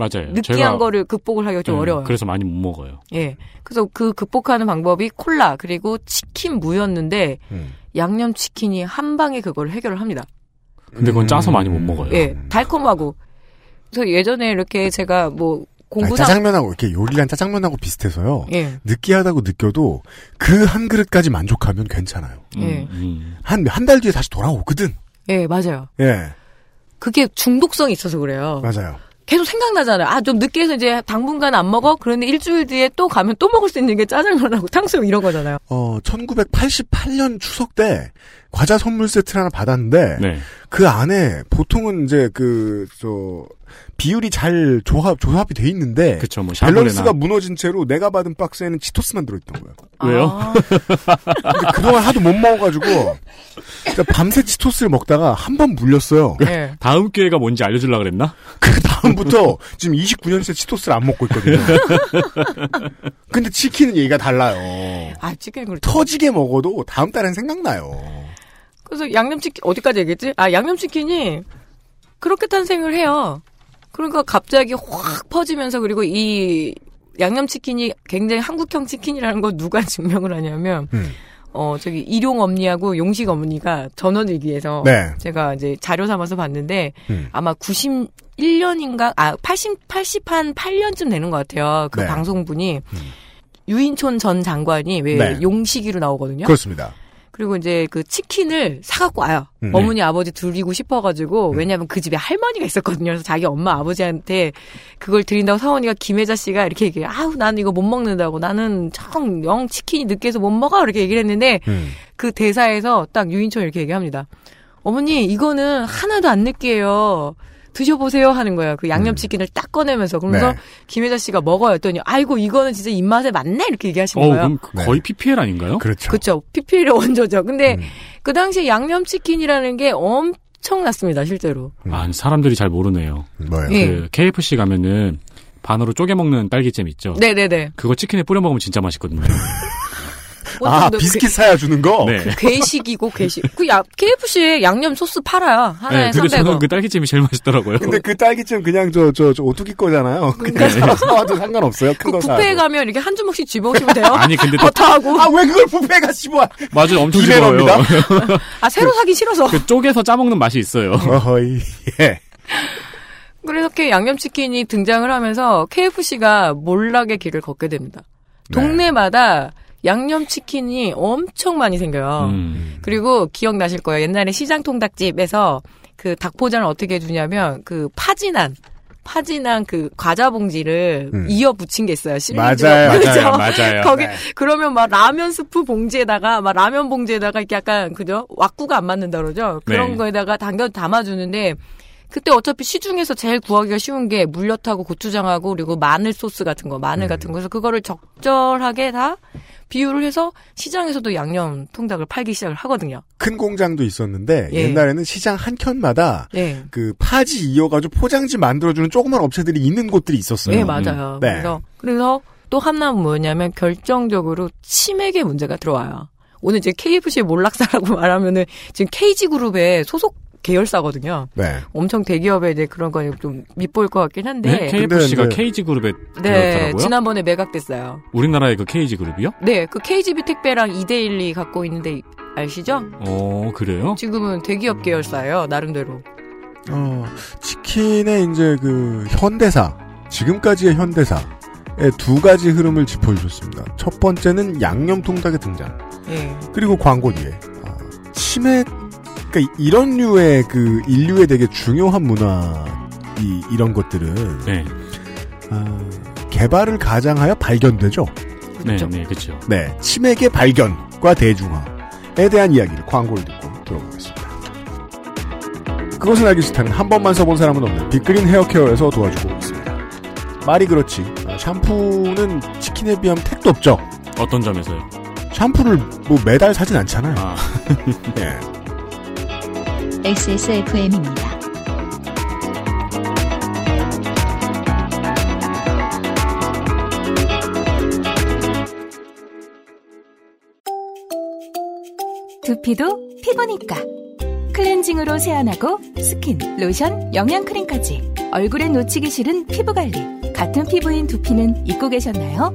맞아요. 느끼한 제가 거를 극복을 하기가 좀 네, 어려워요. 그래서 많이 못 먹어요. 예. 그래서 그 극복하는 방법이 콜라 그리고 치킨 무였는데 음. 양념 치킨이 한 방에 그걸 해결을 합니다. 근데 그건 짜서 음. 많이 못 먹어요. 예. 달콤하고. 그래서 예전에 이렇게 제가 뭐 아니, 공부상 짜장면하고 이렇게 요리란 짜장면하고 비슷해서요. 예. 느끼하다고 느껴도 그 한 그릇까지 만족하면 괜찮아요. 음, 예. 음. 한한 달 뒤에 다시 돌아오거든. 예, 맞아요. 예, 그게 중독성이 있어서 그래요. 맞아요. 계속 생각나잖아요. 아, 좀 늦게 해서 이제 당분간 안 먹어? 그런데 일주일 뒤에 또 가면 또 먹을 수 있는 게 짜장면하고 탕수육 이런 거잖아요. 어, 1988년 추석 때 과자 선물 세트를 하나 받았는데 네. 그 안에 보통은 이제 그 저 비율이 잘 조합 조합이 돼 있는데 그쵸, 뭐, 밸런스가. 무너진 채로 내가 받은 박스에는 치토스만 들어있던 거예요. 왜요? 아, 근데 그동안 하도 못 먹어가지고 밤새 치토스를 먹다가 한 번 물렸어요. 네. 다음 기회가 뭔지 알려주려고 그랬나? 그 다음부터 지금 29년째 치토스를 안 먹고 있거든요. 근데 치킨은 얘기가 달라요. 아, 치킨 그렇죠. 터지게 먹어도 다음 달엔 생각나요. 그래서 양념치킨, 어디까지 얘기했지? 아, 양념치킨이 그렇게 탄생을 해요. 그러니까 갑자기 확 퍼지면서 그리고 이 양념치킨이 굉장히 한국형 치킨이라는 거 누가 증명을 하냐면, 음. 어, 저기 일용 엄니하고 용식 어머니가 전원일기에서 네. 제가 이제 자료 삼아서 봤는데 음. 아마 91년인가 아 80, 80한 8년쯤 되는 것 같아요. 그 네. 방송분이 유인촌 전 장관이 왜 네. 용식이로 나오거든요. 그렇습니다. 그리고 이제 그 치킨을 사갖고 와요. 음. 어머니 아버지 드리고 싶어가지고 왜냐하면 그 집에 할머니가 있었거든요. 그래서 자기 엄마 아버지한테 그걸 드린다고 사원이가 김혜자 씨가 이렇게 얘기해. 아우 나는 이거 못 먹는다고 나는 정영 치킨이 느끼해서 못 먹어 이렇게 얘기를 했는데 음. 그 대사에서 딱 유인촌 이렇게 얘기합니다. 어머니 이거는 하나도 안 느끼해요. 드셔보세요 하는 거예요. 그 양념치킨을 딱 꺼내면서 그러면서 네. 김혜자 씨가 먹어요 했더니 아이고 이거는 진짜 입맛에 맞네 이렇게 얘기하시는 어, 거예요. 그럼 거의 PPL 아닌가요? 그렇죠. 그렇죠. PPL의 원조죠. 근데 음. 그 당시에 양념치킨이라는 게 엄청 났습니다, 실제로. 아, 사람들이 잘 모르네요. 뭐예요? 예. 그 KFC 가면은 반으로 쪼개 먹는 딸기잼 있죠. 네네네. 그거 치킨에 뿌려 먹으면 진짜 맛있거든요. 아, 어떤 비스킷 사야 주는 거? 네. 그 괴식이고 괴식. 그 야, KFC에 양념 소스 팔아요. 하나에 네, 근데 300원. 저는 그 딸기잼이 제일 맛있더라고요. 근데 그 딸기잼 그냥 저, 저, 저 오뚜기 거잖아요. 그냥 사- 사와도 상관없어요. 큰 그. 뷔페에 가면 이렇게 한 주먹씩 집어오시면 돼요. 아니 근데 또 버터하고. 아, 왜 그걸 뷔페에 가서 씹어? 맞아요, 엄청. 즐거워요. 아, 새로 사기 싫어서. 그 쪼개서 짜먹는 맛이 있어요. 어허이, 예. 그래서 이렇게 양념치킨이 등장을 하면서 KFC가 몰락의 길을 걷게 됩니다. 네. 동네마다 양념치킨이 엄청 많이 생겨요. 음. 그리고 기억나실 거예요. 옛날에 시장 통닭집에서 그 닭포장을 어떻게 해주냐면 그 파진한 파진한 그 과자 봉지를 음. 이어 붙인 게 있어요. 맞아요, 그죠? 맞아요, 맞아요. 거기 네. 그러면 막 라면 스프 봉지에다가 막 라면 봉지에다가 이렇게 약간 그죠? 왁구가 안 맞는다 그러죠. 그런 네. 거에다가 당겨 담아주는데 그때 어차피 시중에서 제일 구하기가 쉬운 게 물엿하고 고추장하고 그리고 마늘 소스 같은 거, 마늘 같은 거. 그래서 그거를 적절하게 다 비율을 해서 시장에서도 양념 통닭을 팔기 시작을 하거든요. 큰 공장도 있었는데, 예. 옛날에는 시장 한 켠마다 네. 그 파지 이어가지고 포장지 만들어주는 조그만 업체들이 있는 곳들이 있었어요. 네, 맞아요. 네. 그래서 그래서 또 하나는 뭐냐면 결정적으로 치맥의 문제가 들어와요. 오늘 이제 KFC 몰락사라고 말하면은 지금 KG 그룹의 소속 계열사거든요. 네. 엄청 대기업에 이제 그런 거좀 밉보일 것 같긴 한데. 네? KFC가 근데 KG 그룹에 네, 들어갔더라고요. 지난번에 매각됐어요. 우리나라의 그 KG 그룹이요? 네, 그 KGB 택배랑 2대1이 갖고 있는데 아시죠? 어, 그래요? 지금은 대기업 계열사예요, 나름대로. 어, 치킨의 이제 그 현대사, 지금까지의 현대사의 두 가지 흐름을 짚어주셨습니다. 첫 번째는 양념 통닭의 등장. 예. 그리고 광고 뒤에. 아, 치맥, 그러니까 이런 류의 그 인류의 되게 중요한 문화, 이, 이런 것들은, 네. 아, 개발을 가장하여 발견되죠. 네, 그렇죠. 네, 그렇죠. 네. 치맥의 발견과 대중화에 대한 이야기를 광고를 듣고 들어보겠습니다. 그것은 알기 싫다는 한 번만 써본 사람은 없는 빅그린 헤어케어에서 도와주고 있습니다. 말이 그렇지. 아, 샴푸는 치킨에 비하면 택도 없죠. 어떤 점에서요? 샴푸를 뭐 매달 사진 않잖아요. 아, 네. XSFM입니다. 두피도 피부니까 클렌징으로 세안하고 스킨, 로션, 영양크림까지 얼굴에 놓치기 싫은 피부관리 같은 피부인 두피는 잊고 계셨나요?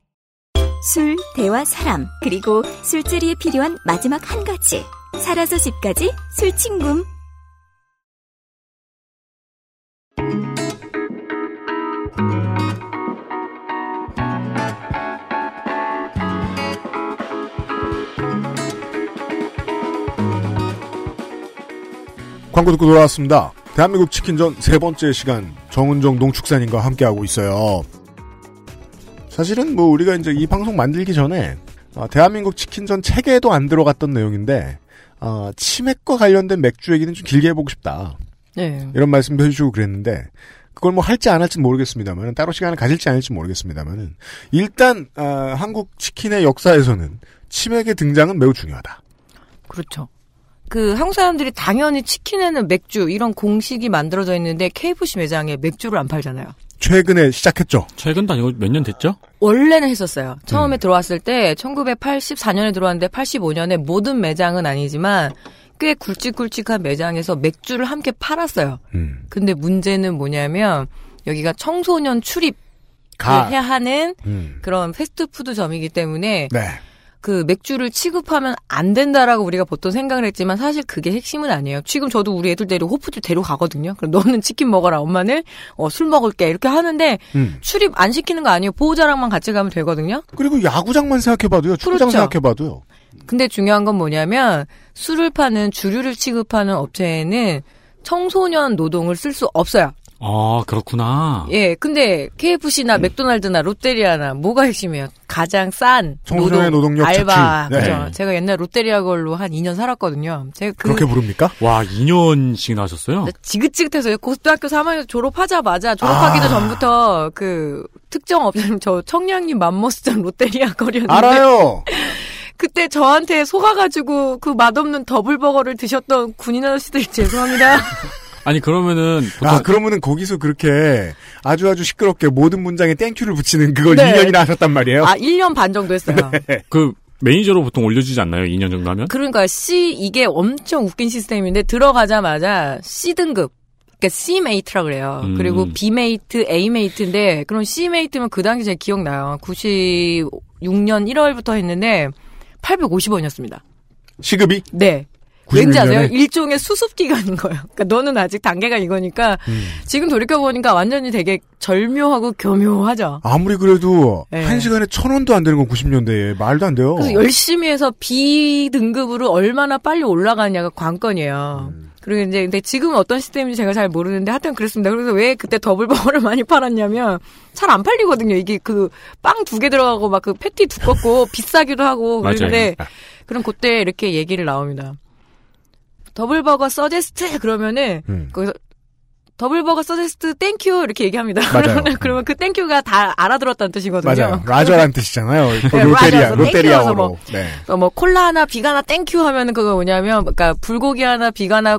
술, 대화, 사람, 그리고 술자리에 필요한 마지막 한 가지. 살아서 집까지 술친굼. 광고 듣고 돌아왔습니다. 대한민국 치킨전 세 번째 시간 정은정 농축산인과 함께하고 있어요. 사실은 뭐 우리가 이제 이 방송 만들기 전에 어, 대한민국 치킨전 책에도 안 들어갔던 내용인데 어, 치맥과 관련된 맥주 얘기는 좀 길게 해보고 싶다. 네. 이런 말씀도 해주시고 그랬는데 그걸 뭐 할지 안 할지 모르겠습니다만 따로 시간을 가질지 않을지 모르겠습니다만 일단 어, 한국 치킨의 역사에서는 치맥의 등장은 매우 중요하다. 그렇죠. 그 한국 사람들이 당연히 치킨에는 맥주 이런 공식이 만들어져 있는데 KFC 매장에 맥주를 안 팔잖아요. 최근에 시작했죠. 최근도 아니고 몇 년 됐죠? 원래는 했었어요. 처음에 음. 들어왔을 때 1984년에 들어왔는데 85년에 모든 매장은 아니지만 꽤 굵직굵직한 매장에서 맥주를 함께 팔았어요. 음. 근데 문제는 뭐냐면 여기가 청소년 출입 가. 해야 하는 음. 그런 패스트푸드점이기 때문에 네. 그 맥주를 취급하면 안 된다라고 우리가 보통 생각을 했지만 사실 그게 핵심은 아니에요. 지금 저도 우리 애들 데리고 호프집 데려가거든요. 그럼 너는 치킨 먹어라. 엄마는 어, 술 먹을게. 이렇게 하는데 음. 출입 안 시키는 거 아니에요. 보호자랑만 같이 가면 되거든요. 그리고 야구장만 생각해봐도요. 축구장 그렇죠. 생각해봐도요. 근데 중요한 건 뭐냐면 술을 파는 주류를 취급하는 업체에는 청소년 노동을 쓸 수 없어요. 아, 그렇구나. 예, 근데 KFC나 맥도날드나 롯데리아나 뭐가 핵심이에요? 가장 싼 청소년의 노동 력 알바. 착취. 네. 그죠? 제가 옛날 롯데리아 걸로 한 2년 살았거든요. 제가 그 그렇게 부릅니까? 와, 2년씩이나 하셨어요? 지긋지긋해서 고등학교 3학년 졸업하자마자 졸업하기도 아. 전부터 그 특정 업체는 저 청량리 맘모스점 롯데리아 거리였는데 알아요. 그때 저한테 속아가지고 그 맛없는 더블버거를 드셨던 군인 아저씨들 죄송합니다. 아니, 그러면은, 보통, 아, 그러면은 거기서 그렇게 아주 아주 시끄럽게 모든 문장에 thank you를 붙이는 그걸 네. 2년이나 하셨단 말이에요. 아 1년 반 정도 했어요. 그, 매니저로 보통 올려주지 않나요? 2년 정도 하면? 그러니까 C 이게 엄청 웃긴 시스템인데 들어가자마자 C 등급 그러니까 C mate라 그래요. 음. 그리고 B mate, A mate인데 그럼 C mate면 그 당시 제가 기억나요. 96년 1월부터 했는데 850원이었습니다. 시급이? 네. 96 왠지 아세요? 일종의 수습 기간인 거예요. 그러니까 너는 아직 단계가 이거니까 음. 지금 돌이켜 보니까 완전히 되게 절묘하고 교묘하죠. 아무리 그래도 네. 한 시간에 천 원도 안 되는 건 90년대에 말도 안 돼요. 그래서 열심히 해서 B 등급으로 얼마나 빨리 올라가냐가 관건이에요. 음. 그리고 이제 근데 지금은 어떤 시스템인지 제가 잘 모르는데 하여튼 그랬습니다. 그래서 왜 그때 더블버거를 많이 팔았냐면 잘 안 팔리거든요. 이게 그 빵 두 개 들어가고 막 그 패티 두껍고 비싸기도 하고. 그런데 그럼 그때 이렇게 얘기를 나옵니다. 더블버거 suggest 그러면은 음. 거기서 더블버거 suggest thank you 이렇게 얘기합니다. 맞아요. 그러면 그러면 그 thank you가 다 알아들었다는 뜻이거든요. 맞아요. roger란 뜻이잖아요. 그 네, 롯데리아, 라저에서 롯데리아어로. 뭐. 네. 어, 뭐 콜라 하나 비가 하나 thank you 하면은 그거 뭐냐면 그러니까 불고기 하나 비가 하나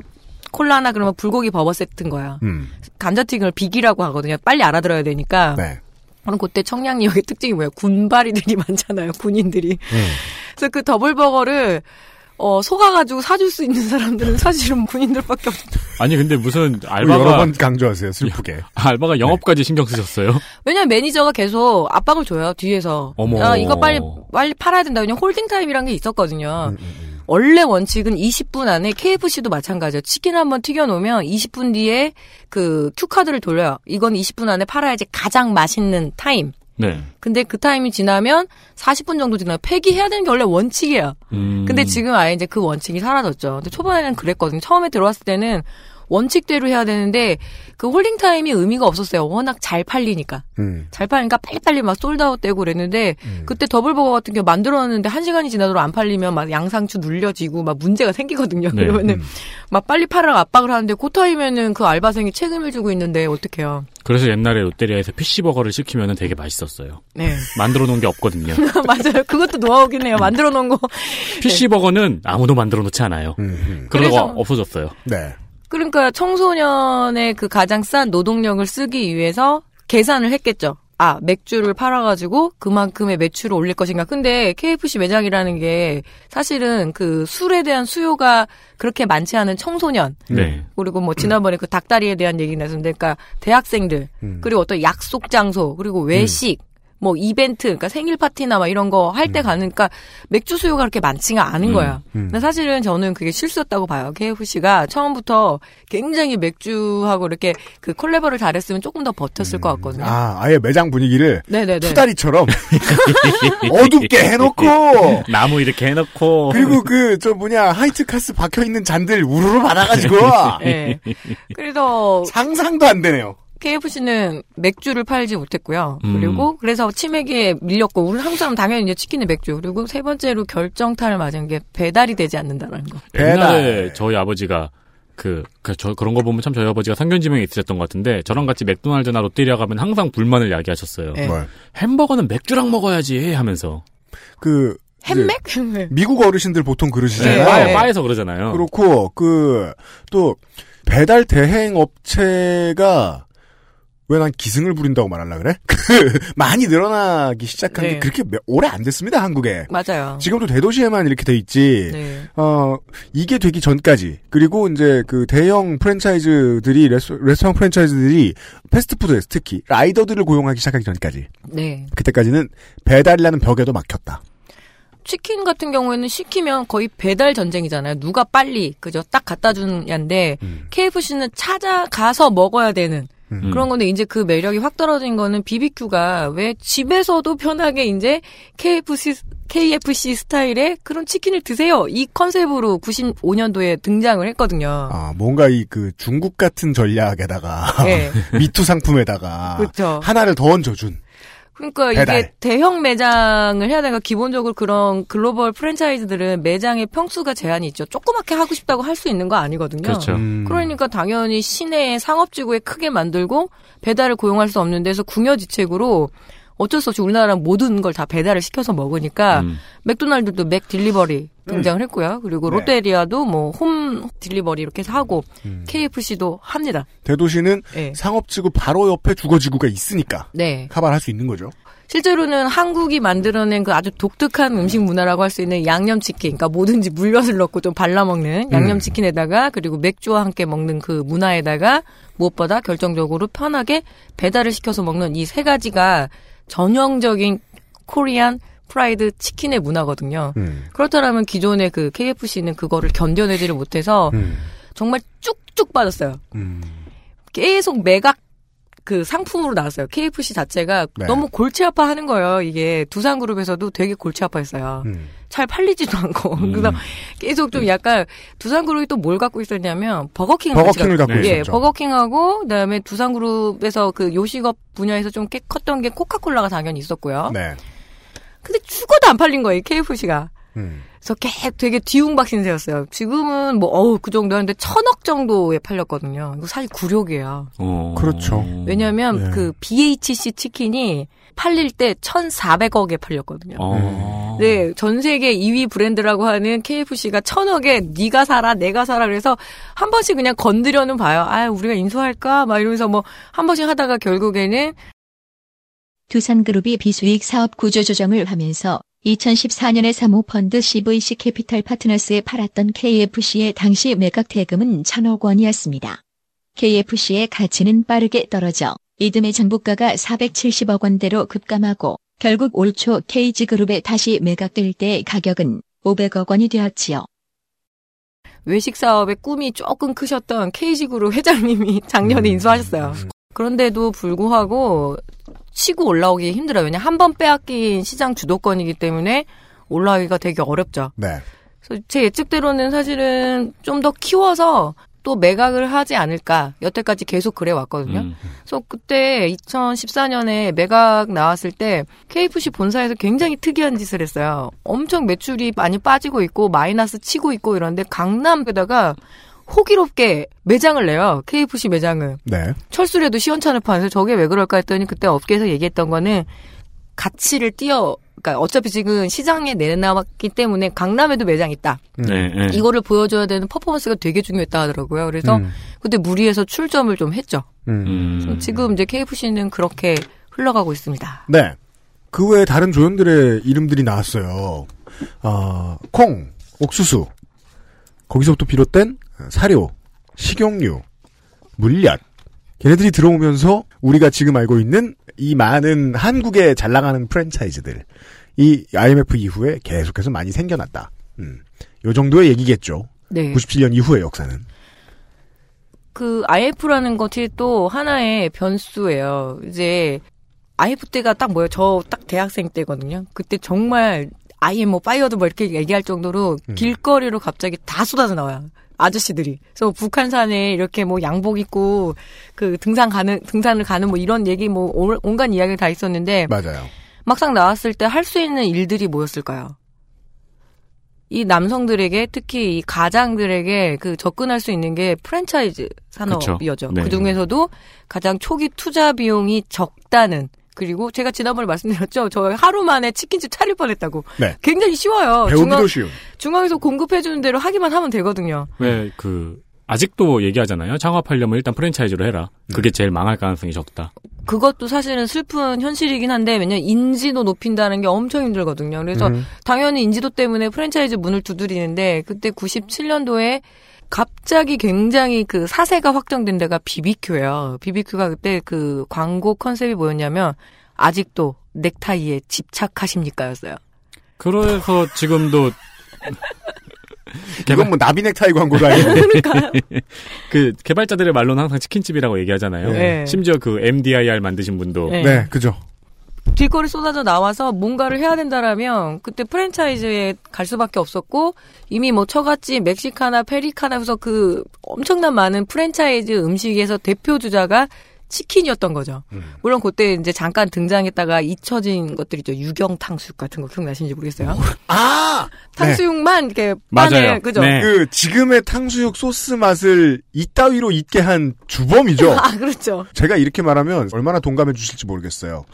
콜라 하나 그러면 불고기 버거 세트인 거야. 음. 감자튀김을 비기라고 하거든요. 빨리 알아들어야 되니까. 네. 그럼 그때 청량리역의 특징이 뭐예요? 군바리들이 많잖아요. 군인들이. 음. 그래서 그 더블버거를 어, 속아가지고 사줄 수 있는 사람들은 사실은 군인들밖에 없. 아니, 근데 무슨 여러 번 알바가, 강조하세요. 슬프게. 알바가 영업까지 신경 쓰셨어요? 왜냐면 매니저가 계속 압박을 줘요 뒤에서. 어머. 야, 이거 빨리 빨리 팔아야 된다. 왜냐면 holding time이란 게 있었거든요. 음, 원래 원칙은 20분 안에 KFC도 마찬가지예요. 치킨 한번 튀겨놓으면 20분 뒤에 그 cue card를 돌려요. 이건 20분 안에 팔아야지 가장 맛있는 타임. 네. 근데 그 타임이 지나면 40분 정도 지나면 폐기해야 되는 게 원래 원칙이에요. 음. 근데 지금 아예 이제 그 원칙이 사라졌죠. 근데 초반에는 그랬거든요. 처음에 들어왔을 때는 원칙대로 해야 되는데 그 holding time이 의미가 없었어요. 워낙 잘 팔리니까. 음. 잘 팔리니까 빨리빨리 막 sold out 되고 그랬는데 그때 더블버거 같은 게 만들었는데 한 시간이 지나도록 안 팔리면 막 양상추 눌려지고 막 문제가 생기거든요. 네. 그러면은 음. 막 빨리 팔으라고 압박을 하는데 그 타임에는 그 알바생이 책임을 지고 있는데 어떡해요. 그래서 옛날에 롯데리아에서 피시버거를 시키면 되게 맛있었어요. 네. 만들어 놓은 게 없거든요. 맞아요. 그것도 노하우긴 해요. 만들어 놓은 거. 피시버거는 아무도 만들어 놓지 않아요. 음, 음. 그러다가 없어졌어요. 네. 그러니까 청소년의 그 가장 싼 노동력을 쓰기 위해서 계산을 했겠죠. 아, 맥주를 팔아가지고 그만큼의 매출을 올릴 것인가. 근데 KFC 매장이라는 게 사실은 그 술에 대한 수요가 그렇게 많지 않은 청소년. 네. 그리고 뭐 지난번에 그 닭다리에 대한 얘기 나왔는데, 그러니까 대학생들, 음. 그리고 어떤 약속 장소, 그리고 외식, 뭐 이벤트, 그러니까 생일 파티나 막 이런 거 할때 음. 가니까 맥주 수요가 그렇게 많지가 않은 음, 거야. 음. 근데 사실은 저는 그게 실수였다고 봐요. KFC가 처음부터 굉장히 맥주하고 이렇게 그 콜라보를 잘했으면 조금 더 버텼을 것 같거든요. 아, 아예 매장 분위기를 네네네. 투다리처럼 어둡게 해놓고 나무 이렇게 해놓고 그리고 그 저 뭐냐 하이트 카스 박혀 있는 잔들 우르르 받아가지고 네. 그래서 상상도 안 되네요. KFC는 맥주를 팔지 못했고요. 음. 그리고 그래서 치맥에 밀렸고 우리 한국 사람 당연히 이제 치킨에 맥주. 그리고 세 번째로 결정타를 맞은 게 배달이 되지 않는다는 거. 옛날에 배달. 저희 아버지가 그, 그, 저, 그런 거 보면 참 저희 아버지가 상견지명이 있으셨던 것 같은데, 저랑 같이 맥도날드나 롯데리아 가면 항상 불만을 야기하셨어요. 네. 뭘. 햄버거는 맥주랑 먹어야지 하면서. 그 햄맥? 미국 어르신들 보통 네, 그러시잖아요. 바에, 바에 서 그러잖아요. 그렇고 그 또 배달 대행 업체가 왜 난 기승을 부린다고 말하려 그래? 그 많이 늘어나기 시작한 게 네. 그렇게 몇- 오래 안 됐습니다 한국에. 맞아요. 지금도 대도시에만 이렇게 돼 있지. 네. 어 이게 되기 전까지 그리고 이제 그 대형 프랜차이즈들이 레스, 레스토랑 프랜차이즈들이 패스트푸드에서 특히 라이더들을 고용하기 시작하기 전까지 네. 그때까지는 배달이라는 벽에도 막혔다. 치킨 같은 경우에는 시키면 거의 배달 전쟁이잖아요. 누가 빨리 그저 딱 갖다 주냐인데 음. KFC는 찾아가서 먹어야 되는 음. 그런 건데 이제 그 매력이 확 떨어진 거는 BBQ가 왜 집에서도 편하게 이제 KFC KFC 스타일의 그런 치킨을 드세요. 이 컨셉으로 95년도에 등장을 했거든요. 아 뭔가 이 그 중국 같은 전략에다가 네. 미투 상품에다가 그렇죠. 하나를 더 얹어준. 그러니까 배달. 이게 대형 매장을 해야 되니까 기본적으로 그런 글로벌 프랜차이즈들은 매장의 평수가 제한이 있죠. 조그맣게 하고 싶다고 할 수 있는 거 아니거든요. 그렇죠. 음. 그러니까 당연히 시내에 상업지구에 크게 만들고 배달을 고용할 수 없는 데서 궁여지책으로 어쩔 수 없이 우리나라 모든 걸 다 배달을 시켜서 먹으니까 음. 맥도날드도 맥 딜리버리 등장을 했고요. 그리고 네. 롯데리아도 뭐 home delivery 이렇게 해서 하고 음. KFC도 합니다. 대도시는 네. 상업지구 바로 옆에 주거지구가 있으니까 네. 카바를 할 수 있는 거죠. 실제로는 한국이 만들어낸 그 아주 독특한 음식 문화라고 할 수 있는 양념치킨, 그러니까 뭐든지 물엿을 넣고 좀 발라먹는 양념치킨에다가 그리고 맥주와 함께 먹는 그 문화에다가 무엇보다 결정적으로 편하게 배달을 시켜서 먹는 이 세 가지가 전형적인 코리안 프라이드 치킨의 문화거든요. 음. 그렇다면 기존의 그 KFC는 그거를 견뎌내지를 못해서 음. 정말 쭉쭉 빠졌어요. 음. 계속 매각 그 상품으로 나왔어요. KFC 자체가 네. 너무 골치 아파하는 거예요. 이게 두산그룹에서도 되게 골치 아파했어요. 음. 잘 팔리지도 않고 음. 그래서 계속 좀 약간 두산 그룹이 또 뭘 갖고 있었냐면 버거킹을 같이 버거킹을 갖고 네. 예, 있었죠. 버거킹하고 그다음에 두산 그룹에서 그 요식업 분야에서 좀 꽤 컸던 게 코카콜라가 당연히 있었고요. 네. 근데 죽어도 안 팔린 거예요, KFC가. 음. 그래서 개 되게 뒤웅박 신세였어요. 지금은 뭐 어우 그 정도였는데 천억 정도에 팔렸거든요. 이거 사실 굴욕이에요. 어. 그렇죠. 왜냐하면 예. 그 BHC 치킨이 팔릴 때 1,400억에 팔렸거든요. 어. 네, 전 세계 2위 브랜드라고 하는 KFC가 천억에 네가 사라, 내가 사라 그래서 한 번씩 그냥 건드려는 봐요. 아, 우리가 인수할까? 막 이러면서 뭐 한 번씩 하다가 결국에는 두산그룹이 비수익 사업 구조 조정을 하면서 2014년에 사모펀드 CVC 캐피탈 파트너스에 팔았던 KFC의 당시 매각 대금은 1천억 원이었습니다. KFC의 가치는 빠르게 떨어져 이듬해 장부가가 470억 원대로 급감하고 결국 올 초 KG그룹에 다시 매각될 때 가격은 500억 원이 되었지요. 외식 사업의 꿈이 조금 크셨던 KG그룹 회장님이 작년에 음. 인수하셨어요. 그런데도 불구하고 치고 올라오기 힘들어요. 왜냐 한 번 빼앗긴 시장 주도권이기 때문에 올라오기가 되게 어렵죠. 네. 그래서 제 예측대로는 사실은 좀 더 키워서 또 매각을 하지 않을까. 여태까지 계속 그래 왔거든요. 음. 그래서 그때 2014년에 매각 나왔을 때 KFC 본사에서 굉장히 특이한 짓을 했어요. 엄청 매출이 많이 빠지고 있고 마이너스 치고 있고 이런데 강남에다가 호기롭게 매장을 내요. KFC 매장을. 네. 철수래도 시원찮을 판에서 저게 왜 그럴까 했더니 그때 업계에서 얘기했던 거는 가치를 띄어 그러니까 어차피 지금 시장에 내나왔기 때문에 강남에도 매장이 있다. 음. 네, 네. 이거를 보여줘야 되는 퍼포먼스가 되게 중요했다 하더라고요. 그래서 음. 그때 무리해서 출점을 좀 했죠. 음. 음. 지금 이제 KFC는 그렇게 흘러가고 있습니다. 네. 그 외에 다른 조연들의 이름들이 나왔어요. 아, 콩, 옥수수. 거기서부터 비롯된 사료, 식용유, 물엿. 걔네들이 들어오면서 우리가 지금 알고 있는 이 많은 한국에 잘 나가는 프랜차이즈들 이 IMF 이후에 계속해서 많이 생겨났다. 음. 요 정도의 얘기겠죠. 네. 97년 이후의 역사는. 그 IF라는 것이 또 하나의 변수예요. 이제 IMF 때가 딱 뭐예요? 저 딱 대학생 때거든요. 그때 정말 아예 뭐 fired 뭐 이렇게 얘기할 정도로 음. 길거리로 갑자기 다 쏟아져 나와요. 아저씨들이. 그래서 북한산에 이렇게 뭐 양복 입고 그 등산 가는 등산을 가는 뭐 이런 얘기 뭐 온- 온갖 이야기가 다 있었는데 맞아요. 막상 나왔을 때 할 수 있는 일들이 뭐였을까요? 이 남성들에게 특히 이 가장들에게 그 접근할 수 있는 게 프랜차이즈 산업이었죠. 그쵸. 네. 그 중에서도 가장 초기 투자 비용이 적다는 그리고 제가 지난번에 말씀드렸죠. 저 하루 만에 치킨집 차릴 뻔했다고. 네. 굉장히 쉬워요. 배우기도 중앙, 쉬운. 중앙에서 공급해주는 대로 하기만 하면 되거든요. 왜 그 아직도 얘기하잖아요. 창업하려면 일단 프랜차이즈로 해라. 그게 제일 망할 가능성이 적다. 그것도 사실은 슬픈 현실이긴 한데 왜냐면 인지도 높인다는 게 엄청 힘들거든요. 그래서 음. 당연히 인지도 때문에 프랜차이즈 문을 두드리는데 그때 97년도에 갑자기 굉장히 그 사세가 확정된 데가 비비큐예요. 비비큐가 그때 그 광고 컨셉이 뭐였냐면 아직도 넥타이에 집착하십니까였어요. 그래서 지금도 이건 뭐 나비 넥타이 광고도 아니고. 그 개발자들의 말로는 항상 치킨집이라고 얘기하잖아요. 네. 심지어 그 MDIR 만드신 분도 네. 네, 그죠. 뒷거리 쏟아져 나와서 뭔가를 해야 된다라면 그때 프랜차이즈에 갈 수밖에 없었고 이미 뭐 처갓집 멕시카나 페리카나 해서 그 엄청난 많은 프랜차이즈 음식에서 대표 주자가 치킨이었던 거죠. 음. 물론 그때 이제 잠깐 등장했다가 잊혀진 것들 있죠. 유경 탕수육 같은 거 기억나시는지 모르겠어요. 아! 탕수육만 이렇게 맞아요. 반에 그죠? 네. 그 지금의 탕수육 소스 맛을 이따위로 잊게 한 주범이죠. 아 그렇죠. 제가 이렇게 말하면 얼마나 동감해 주실지 모르겠어요.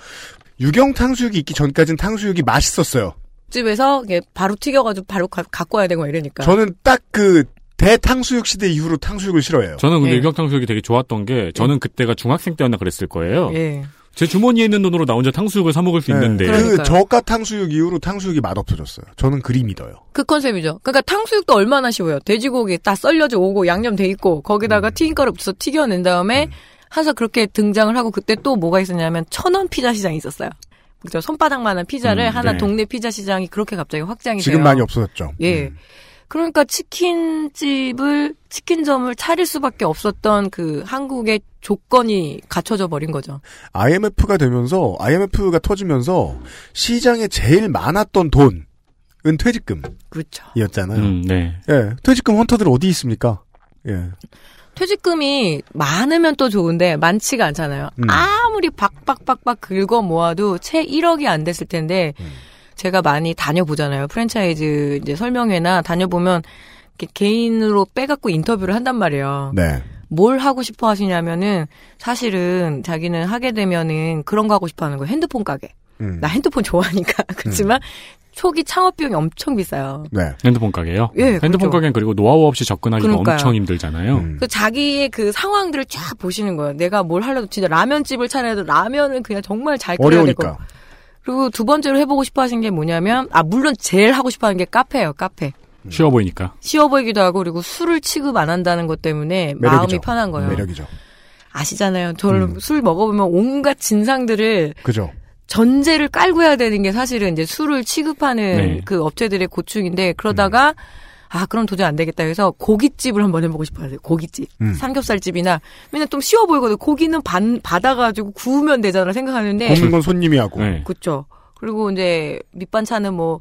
유경 탕수육이 있기 전까지는 탕수육이 맛있었어요. 집에서 이게 바로 튀겨가지고 바로 가, 갖고 와야 되고 막 이러니까. 저는 딱 그 대탕수육 시대 이후로 탕수육을 싫어해요. 저는 근데 예. 유경 탕수육이 되게 좋았던 게 저는 그때가 중학생 때였나 그랬을 거예요. 예. 제 주머니에 있는 돈으로 나 혼자 탕수육을 사 먹을 수 있는데 그 그러니까요. 저가 탕수육 이후로 탕수육이 맛없어졌어요. 저는 그리 믿어요. 그 컨셉이죠. 그러니까 탕수육도 얼마나 쉬워요. 돼지고기 다 썰려져 오고 양념 돼 있고 거기다가 튀김가루 붙여서 튀겨낸 다음에 항상 그렇게 등장을 하고 그때 또 뭐가 있었냐면 천원 피자 시장이 있었어요. 그죠 손바닥만한 피자를 음, 하나 네. 동네 피자 시장이 그렇게 갑자기 확장이 지금 돼요. 많이 없어졌죠. 예. 음. 그러니까 치킨집을 치킨점을 차릴 수밖에 없었던 그 한국의 조건이 갖춰져 버린 거죠. IMF가 되면서 IMF가 터지면서 시장에 제일 많았던 돈은 퇴직금이었잖아요. 그렇죠. 음, 네. 예, 퇴직금 헌터들 어디 있습니까? 예, 퇴직금이 많으면 또 좋은데 많지가 않잖아요. 음. 아무리 박박박박 긁어 모아도 채 1억이 안 됐을 텐데 음. 제가 많이 다녀보잖아요. 프랜차이즈 이제 설명회나 다녀보면 개인으로 빼갖고 인터뷰를 한단 말이에요. 네. 뭘 하고 싶어 하시냐면은 사실은 자기는 하게 되면은 그런 거 하고 싶어 하는 거예요. 핸드폰 가게. 음. 나 핸드폰 좋아하니까. 그렇지만 초기 창업 비용이 엄청 비싸요. 네. 핸드폰 가게요? 예, 핸드폰 그렇죠. 가게는 그리고 노하우 없이 접근하기가 그러니까요. 엄청 힘들잖아요. 음. 그 자기의 그 상황들을 쫙 보시는 거예요. 내가 뭘 하려도 진짜 라면집을 차려야 도 라면은 그냥 정말 잘 끓여야 될 거. 어려우니까. 그리고 두 번째로 해보고 싶어 하신 게 뭐냐면, 아, 물론 제일 하고 싶어 하는 게 카페예요, 카페. 쉬워 보이니까. 쉬워 보이기도 하고, 그리고 술을 취급 안 한다는 것 때문에 마음이 매력이죠. 편한 거예요. 매력이죠. 아시잖아요. 저를 음. 술 먹어보면 온갖 진상들을 그죠. 전제를 깔고 해야 되는 게 사실은 이제 술을 취급하는 네. 그 업체들의 고충인데 그러다가 아 그럼 도저히 안 되겠다 해서 고깃집을 한번 해보고 싶어요. 고깃집, 음. 삼겹살집이나 왜냐면 좀 쉬워 보이거든. 고기는 반 받아가지고 구우면 되잖아 생각하는데 굽는 건 손님이 하고. 네. 그렇죠. 그리고 이제 밑반찬은 뭐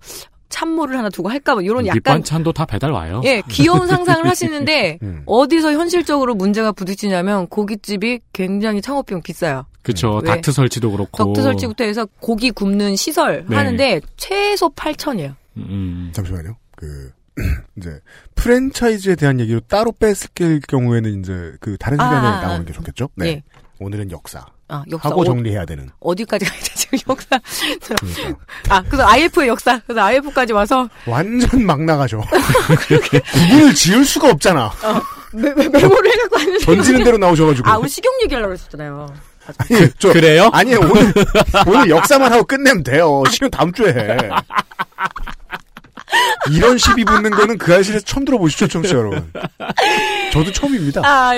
찬물을 하나 두고 할까 뭐 이런 약간 밑반찬도 다 배달 와요. 예 귀여운 상상을 하시는데 음. 어디서 현실적으로 문제가 부딪히냐면 고깃집이 굉장히 창업 비용 비싸요. 그쵸. 왜? 닥트 설치도 그렇고. 덕트 설치부터 해서 고기 굽는 시설 네. 하는데 최소 8천이에요. 음. 잠시만요. 그 이제 프랜차이즈에 대한 얘기로 따로 뺐을 경우에는 이제 그 다른 아, 시간에 아, 나오는 아. 게 좋겠죠. 네. 예. 오늘은 역사. 아, 역사 하고 어, 정리해야 되는. 어디까지 가야 되지 역사. 그러니까. 아 그래서 IF의 역사. 그래서 IF까지 와서 완전 막 나가죠. 구분을 지을 수가 없잖아. 메, 메, 메모를 해갖고 왔는데 던지는 대로 나오셔가지고. 아 우리 식용 얘기하려고 그랬었잖아요. 아니, 저, 그래요? 아니에요. 오늘, 오늘 역사만 하고 끝내면 돼요. 시간 다음 주에 해. 이런 시비 붙는 거는 그 아실에서 처음 들어보시죠, 청취자 여러분. 저도 처음입니다. 아,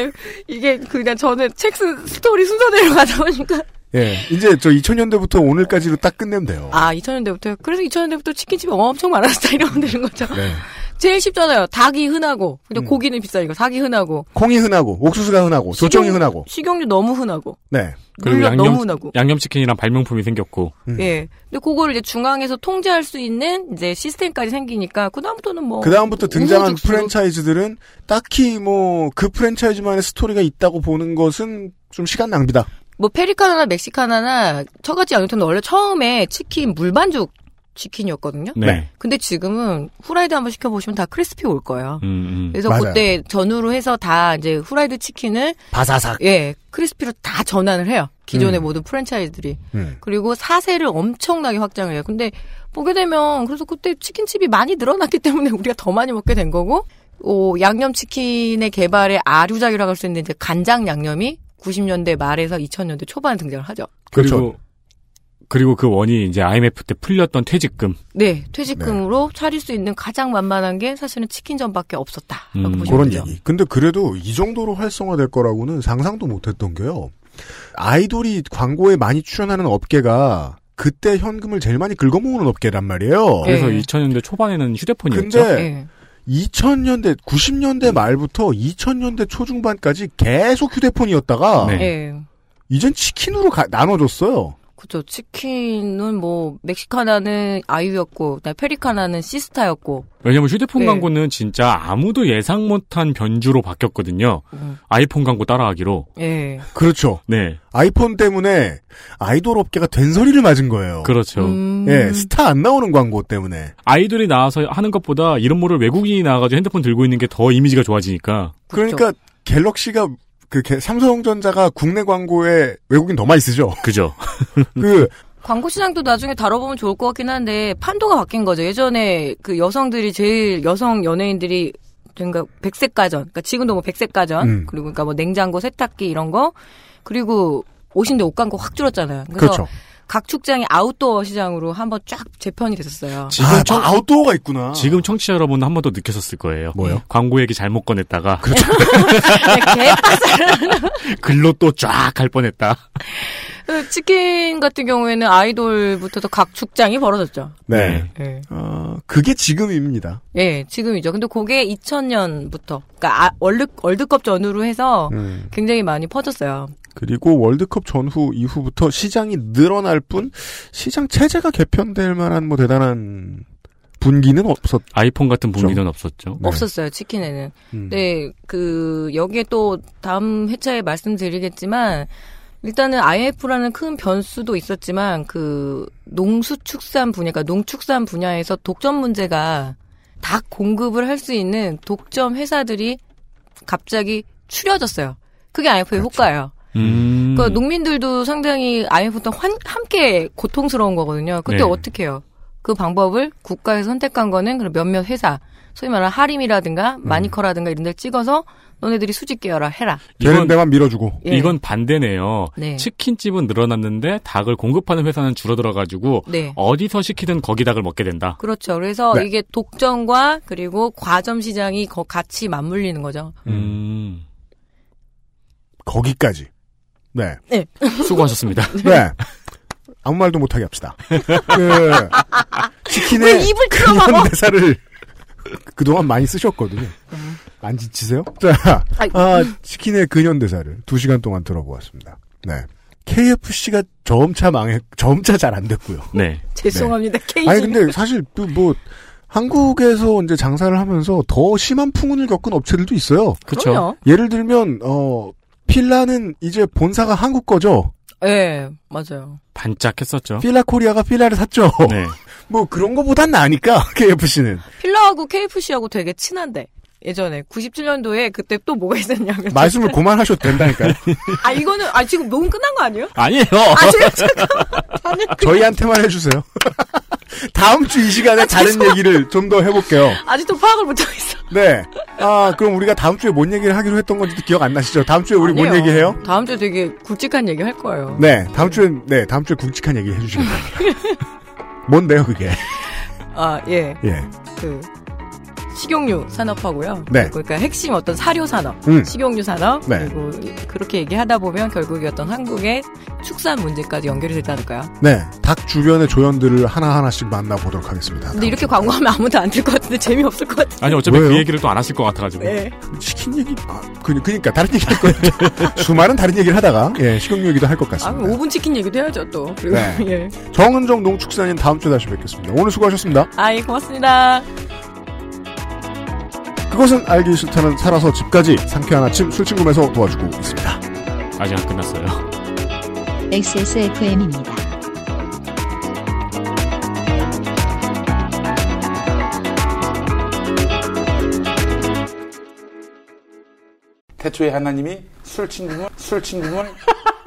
이게 그냥 저는 책 쓰- 스토리 순서대로 가다 보니까. 예, 이제 저 2000년대부터 오늘까지로 딱 끝내면 돼요. 아, 2000년대부터. 그래서 2000년대부터 치킨집이 엄청 많았다 이러면 되는 거죠. 네. 제일 쉽잖아요. 닭이 흔하고. 근데 음. 고기는 비싸니까. 닭이 흔하고. 콩이 흔하고, 옥수수가 흔하고, 조청이 식용- 흔하고. 식용유 너무 흔하고. 네. 그리고 양념 너무 흔하고. 양념치킨이랑 발명품이 생겼고 음. 예. 근데 그거를 이제 중앙에서 통제할 수 있는 이제 시스템까지 생기니까 그다음부터는 뭐 그 다음부터 등장한 우후죽순으로 프랜차이즈들은 딱히 뭐 그 프랜차이즈만의 스토리가 있다고 보는 것은 좀 시간 낭비다. 뭐 페리카나나 멕시카나나 처갓집 양념통은 원래 처음에 치킨 물반죽 치킨이었거든요. 네. 근데 지금은 후라이드 한번 시켜보시면 다 크리스피 올 거예요. 음, 음. 그래서 맞아요. 그때 전후로 해서 다 이제 후라이드 치킨을 바사삭. 예 크리스피로 다 전환을 해요. 기존의 음. 모든 프랜차이즈들이 음. 그리고 사세를 엄청나게 확장을 해요. 근데 보게 되면 그래서 그때 치킨집이 많이 늘어났기 때문에 우리가 더 많이 먹게 된 거고 오, 양념치킨의 개발의 아류작이라고 할 수 있는 이제 간장 양념이 90년대 말에서 2000년대 초반에 등장을 하죠. 그렇죠. 그리고 그리고 그 원이 이제 IMF 때 풀렸던 퇴직금. 네, 퇴직금으로 차릴 수 있는 가장 만만한 게 사실은 치킨점밖에 없었다라고 음, 그런 되죠. 얘기. 근데 그래도 이 정도로 활성화될 거라고는 상상도 못했던 게요. 아이돌이 광고에 많이 출연하는 업계가 그때 현금을 제일 많이 긁어모으는 업계란 말이에요. 네. 그래서 2000년대 초반에는 휴대폰이었죠. 근데 예. 2000년대, 90년대 말부터 2000년대 초중반까지 계속 휴대폰이었다가 네. 예. 이젠 치킨으로 가- 나눠줬어요. 그죠. 치킨은 뭐 멕시카나는 아유였고, 그다음에 페리카나는 시스타였고. 왜냐면 휴대폰 네. 광고는 진짜 아무도 예상 못한 변주로 바뀌었거든요. 음. 아이폰 광고 따라하기로. 예. 그렇죠. 네. 아이폰 때문에 아이돌 업계가 된소리를 맞은 거예요. 그렇죠. 음. 예, 스타 안 나오는 광고 때문에. 아이돌이 나와서 하는 것보다 이런 모를 외국인이 나와가지고 핸드폰 들고 있는 게 더 이미지가 좋아지니까. 그러니까 갤럭시가 그 개- 삼성전자가 국내 광고에 외국인 더 많이 쓰죠. 그죠? 그 광고 시장도 나중에 다뤄보면 좋을 것 같긴 한데 판도가 바뀐 거죠. 예전에 그 여성들이 제일 여성 연예인들이 그러니까 백색 가전, 그러니까 지금도 뭐 백색 가전, 음. 그리고 그러니까 뭐 냉장고, 세탁기 이런 거, 그리고 옷인데 옷 광고 확 줄었잖아요. 그래서 그렇죠. 각축장이 아웃도어 시장으로 한번 쫙 재편이 됐었어요. 지금 아, 청- 아웃도어가 있구나. 지금 청취자 여러분 한 번 더 느꼈었을 거예요. 뭐요? 광고 얘기 잘못 꺼냈다가 그렇죠. 글로 또 쫙 갈 뻔했다. 그 치킨 같은 경우에는 아이돌부터도 각축장이 벌어졌죠. 네. 예. 어, 그게 지금입니다. 예, 지금이죠. 근데 그게 2000년부터, 그러니까 아, 월드, 월드컵 전후로 해서 음. 굉장히 많이 퍼졌어요. 그리고 월드컵 전후 이후부터 시장이 늘어날 뿐 시장 체제가 개편될 만한 뭐 대단한 분기는 없었. 아이폰 같은 분위기는 없었죠. 네. 없었어요, 치킨에는. 음. 네, 그, 여기에 또 다음 회차에 말씀드리겠지만, 일단은 IMF라는 큰 변수도 있었지만, 그, 농수축산 분야, 그러니까 농축산 분야에서 독점 문제가 닭 공급을 할 수 있는 독점 회사들이 갑자기 추려졌어요. 그게 IMF의 그렇죠. 효과예요. 음. 그 농민들도 상당히 IMFతో 환- 함께 고통스러운 거거든요. 그때 네. 어떻게 해요? 그 방법을 국가에서 선택한 거는 그런 몇몇 회사, 소위 말하는 하림이라든가 음. 마니커라든가 이런 데를 찍어서 너네들이 수직 계열화 해라. 되는 이건, 데만 밀어주고. 예. 이건 반대네요. 네. 치킨집은 늘어났는데 닭을 공급하는 회사는 줄어들어가지고 네. 어디서 시키든 거기 닭을 먹게 된다. 그렇죠. 그래서 네. 이게 독점과 그리고 과점 시장이 거- 같이 맞물리는 거죠. 음. 거기까지. 네. 수고하셨습니다. 네. 아무 말도 못하게 합시다. 그 치킨의 왜 입을? 근현 대사를 그동안 많이 쓰셨거든요. 안 지치세요? 자. 아, 치킨의 근현 대사를 두 시간 동안 들어보았습니다. 네. KFC가 점차 망했, 점차 잘 안 됐고요. 네. 죄송합니다. 케이지. 아니 근데 사실 또 뭐 한국에서 이제 장사를 하면서 더 심한 풍운을 겪은 업체들도 있어요. 그럼요. 예를 들면 어 필라는 이제 본사가 한국 거죠. 예, 맞아요. 반짝했었죠. 필라 코리아가 필라를 샀죠. 네. 뭐 그런 거보단 나으니까 KFC는 필라하고 KFC하고 되게 친한데. 예전에 97년도에 그때 또 뭐가 있었냐면 말씀을 그만하셔도 된다니까요. 아 이거는 아 지금 녹음 끝난 거 아니에요? 아니에요. 아 지금 잠깐 아니 저희한테만 해주세요. 다음 주 이 시간에 다른 얘기를 좀 더 해볼게요. 아직도 파악을 못하고 있어. 네. 아 그럼 우리가 다음 주에 뭔 얘기를 하기로 했던 건지도 기억 안 나시죠? 다음 주에 우리 뭔 아니에요. 얘기해요? 다음 주에 되게 굵직한 얘기 할 거예요. 네. 다음 주엔 네 다음 주에 굵직한 얘기 해주시겠습니다. 뭔데요 그게? 아 예. 예. 그 식용유 산업화고요. 네. 그러니까 핵심 어떤 사료 산업, 음. 식용유 산업 네. 그리고 그렇게 얘기하다 보면 결국에 어떤 한국의 축산 문제까지 연결이 되지 않을까요? 네, 닭 주변의 조연들을 하나 하나씩 만나보도록 하겠습니다. 근데 이렇게 광고하면 아무도 안 들 것 같은데 재미 없을 것 같은데. 아니 어차피 왜요? 그 얘기를 또 안 하실 것 같아가지고. 네. 치킨 얘기, 아, 그, 그니까, 다른 얘기 할 거예요. 수많은 다른 얘기를 하다가, 예, 식용유 얘기도 할것 아, 같습니다. 그럼 5분 치킨 얘기도 해야죠, 또. 그리고, 네. 예. 정은정 농축산인 다음 주에 다시 뵙겠습니다. 오늘 수고하셨습니다. 아이, 고맙습니다. 그것은 알기 싫다는 살아서 집까지 상쾌한 아침 술친구에서 도와주고 있습니다. 아직 안 끝났어요. XSFM입니다. 태초에 하나님이 술친구물, 술친구물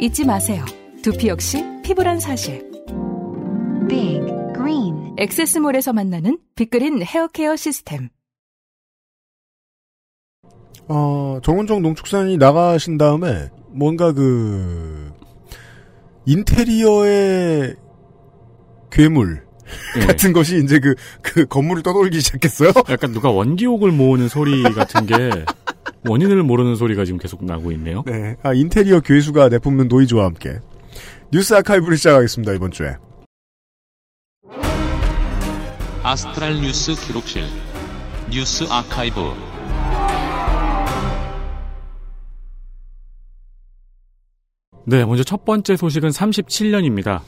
잊지 마세요. 두피 역시 피부란 사실. Big Green 엑세스몰에서 만나는 빅그린 헤어케어 시스템. 어, 정은정 농축산이 나가신 다음에 뭔가 그 인테리어의 괴물 예. 같은 것이 이제 그, 그 건물을 떠돌기 시작했어요. 약간 누가 원기옥을 모으는 소리 같은 게 원인을 모르는 소리가 지금 계속 나고 있네요. 네. 아, 인테리어 괴수가 내뿜는 노이즈와 함께 뉴스 아카이브를 시작하겠습니다, 이번 주에. 아스트랄 뉴스 기록실 뉴스 아카이브 네, 먼저 첫 번째 소식은 37년입니다.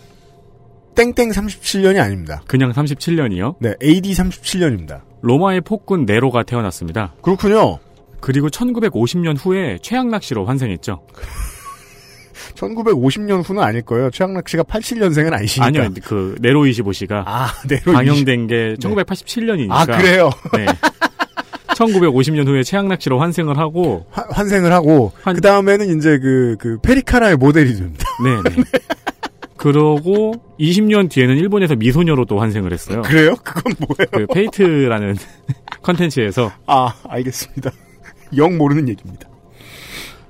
땡땡 37년이 아닙니다. 그냥 37년이요? 네, AD 37년입니다. 로마의 폭군 네로가 태어났습니다. 그렇군요. 그리고 1950년 후에 최양락 씨로 환생했죠. 1950년 후는 아닐 거예요. 최양락 씨가 87년생은 아니시니까. 아니요, 그 네로 25시가 아, 네로 방영된 게 1987년이니까. 아, 그래요? 네. 1950년 후에 최양락 씨로 환생을 하고 화- 환생을 하고 그 다음에는 이제 그, 그 페리카나의 모델이 됩니다. 네, 네. 그러고 20년 뒤에는 일본에서 미소녀로 또 환생을 했어요. 그래요? 그건 뭐예요? 그 페이트라는 컨텐츠에서 아, 알겠습니다. 영 모르는 얘기입니다.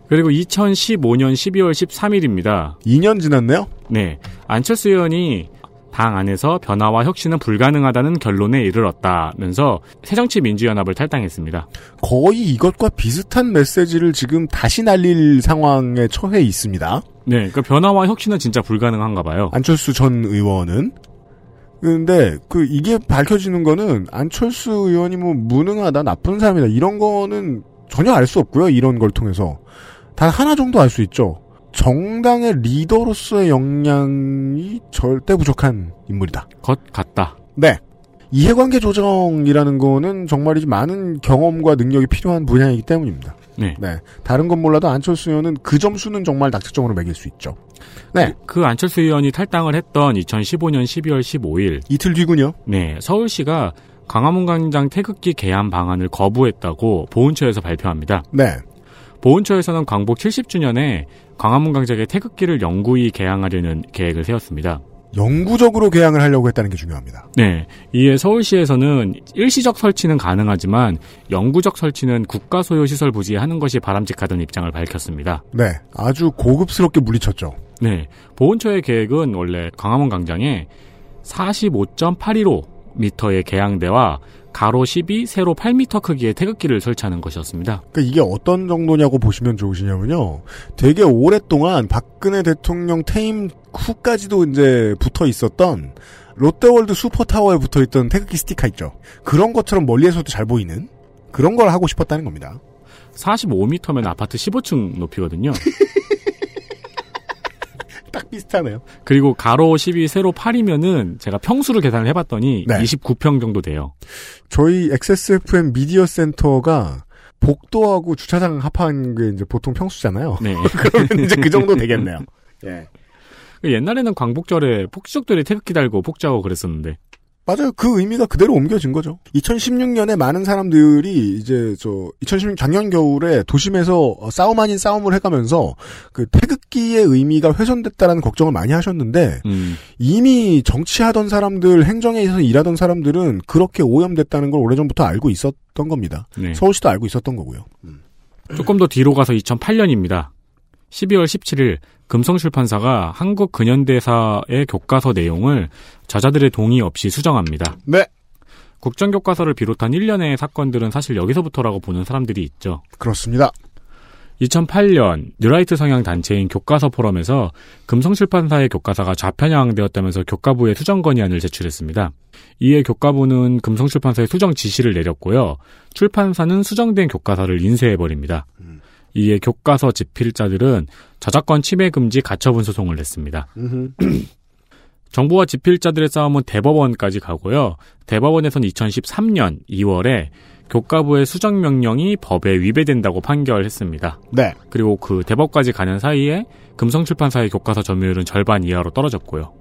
그리고 2015년 12월 13일입니다. 2년 지났네요? 네. 안철수 의원이 당 안에서 변화와 혁신은 불가능하다는 결론에 이르렀다면서 새정치민주연합을 탈당했습니다. 거의 이것과 비슷한 메시지를 지금 다시 날릴 상황에 처해 있습니다. 네. 그러니까 변화와 혁신은 진짜 불가능한가 봐요. 안철수 전 의원은 근데 그 이게 밝혀지는 거는 안철수 의원이 뭐 무능하다 나쁜 사람이다 이런 거는 전혀 알 수 없고요 이런 걸 통해서. 단 하나 정도 알 수 있죠. 정당의 리더로서의 역량이 절대 부족한 인물이다. 것 같다. 네. 이해관계 조정이라는 거는 정말이지 많은 경험과 능력이 필요한 분야이기 때문입니다. 네. 다른 건 몰라도 안철수 의원은 그 점수는 정말 낙측점으로 매길 수 있죠. 네. 그 안철수 의원이 탈당을 했던 2015년 12월 15일 이틀 뒤군요. 네, 서울시가 광화문 광장 태극기 개함 방안을 거부했다고 보훈처에서 발표합니다. 네. 보훈처에서는 광복 70주년에 광화문 광장에 태극기를 영구히 개항하려는 계획을 세웠습니다. 영구적으로 개항을 하려고 했다는 게 중요합니다. 네. 이에 서울시에서는 일시적 설치는 가능하지만 영구적 설치는 국가 소유 시설 부지에 하는 것이 바람직하다는 입장을 밝혔습니다. 네, 아주 고급스럽게 물리쳤죠. 네. 보훈처의 계획은 원래 광화문 광장에 45.815m의 게양대와 가로 12, 세로 8m 크기의 태극기를 설치하는 것이었습니다. 그러니까 이게 어떤 정도냐고 보시면 좋으시냐면요. 되게 오랫동안 박근혜 대통령 퇴임 후까지도 이제 붙어 있었던 롯데월드 슈퍼타워에 붙어 있던 태극기 스티커 있죠. 그런 것처럼 멀리에서도 잘 보이는 그런 걸 하고 싶었다는 겁니다. 45m면 아파트 15층 높이거든요. 딱 비슷하네요. 그리고 가로 12, 세로 8이면은 제가 평수를 계산을 해봤더니 네. 29평 정도 돼요. 저희 XSFM 미디어 센터가 복도하고 주차장 합한 게 이제 보통 평수잖아요. 네. 그러면 이제 그 정도 되겠네요. 예. 옛날에는 광복절에 폭주족들이 태극기 달고 폭주하고 그랬었는데. 맞아요. 그 의미가 그대로 옮겨진 거죠. 2016년에 많은 사람들이 이제 저 2016년 작년 겨울에 도심에서 싸움 아닌 싸움을 해가면서 그 태극기의 의미가 훼손됐다라는 걱정을 많이 하셨는데 음. 이미 정치하던 사람들, 행정에 있어서 일하던 사람들은 그렇게 오염됐다는 걸 오래전부터 알고 있었던 겁니다. 네. 서울시도 알고 있었던 거고요. 조금 더 뒤로 가서 2008년입니다. 12월 17일 금성출판사가 한국 근현대사의 교과서 내용을 저자들의 동의 없이 수정합니다. 네. 국정교과서를 비롯한 일련의 사건들은 사실 여기서부터라고 보는 사람들이 있죠. 그렇습니다. 2008년 뉴라이트 성향 단체인 교과서 포럼에서 금성출판사의 교과서가 좌편향되었다면서 교과부에 수정 건의안을 제출했습니다. 이에 교과부는 금성출판사에 수정 지시를 내렸고요. 출판사는 수정된 교과서를 인쇄해버립니다. 이에 교과서 집필자들은 저작권 침해 금지 가처분 소송을 냈습니다. 정부와 집필자들의 싸움은 대법원까지 가고요. 대법원에서는 2013년 2월에 교과부의 수정 명령이 법에 위배된다고 판결했습니다. 네. 그리고 그 대법까지 가는 사이에 금성출판사의 교과서 점유율은 절반 이하로 떨어졌고요.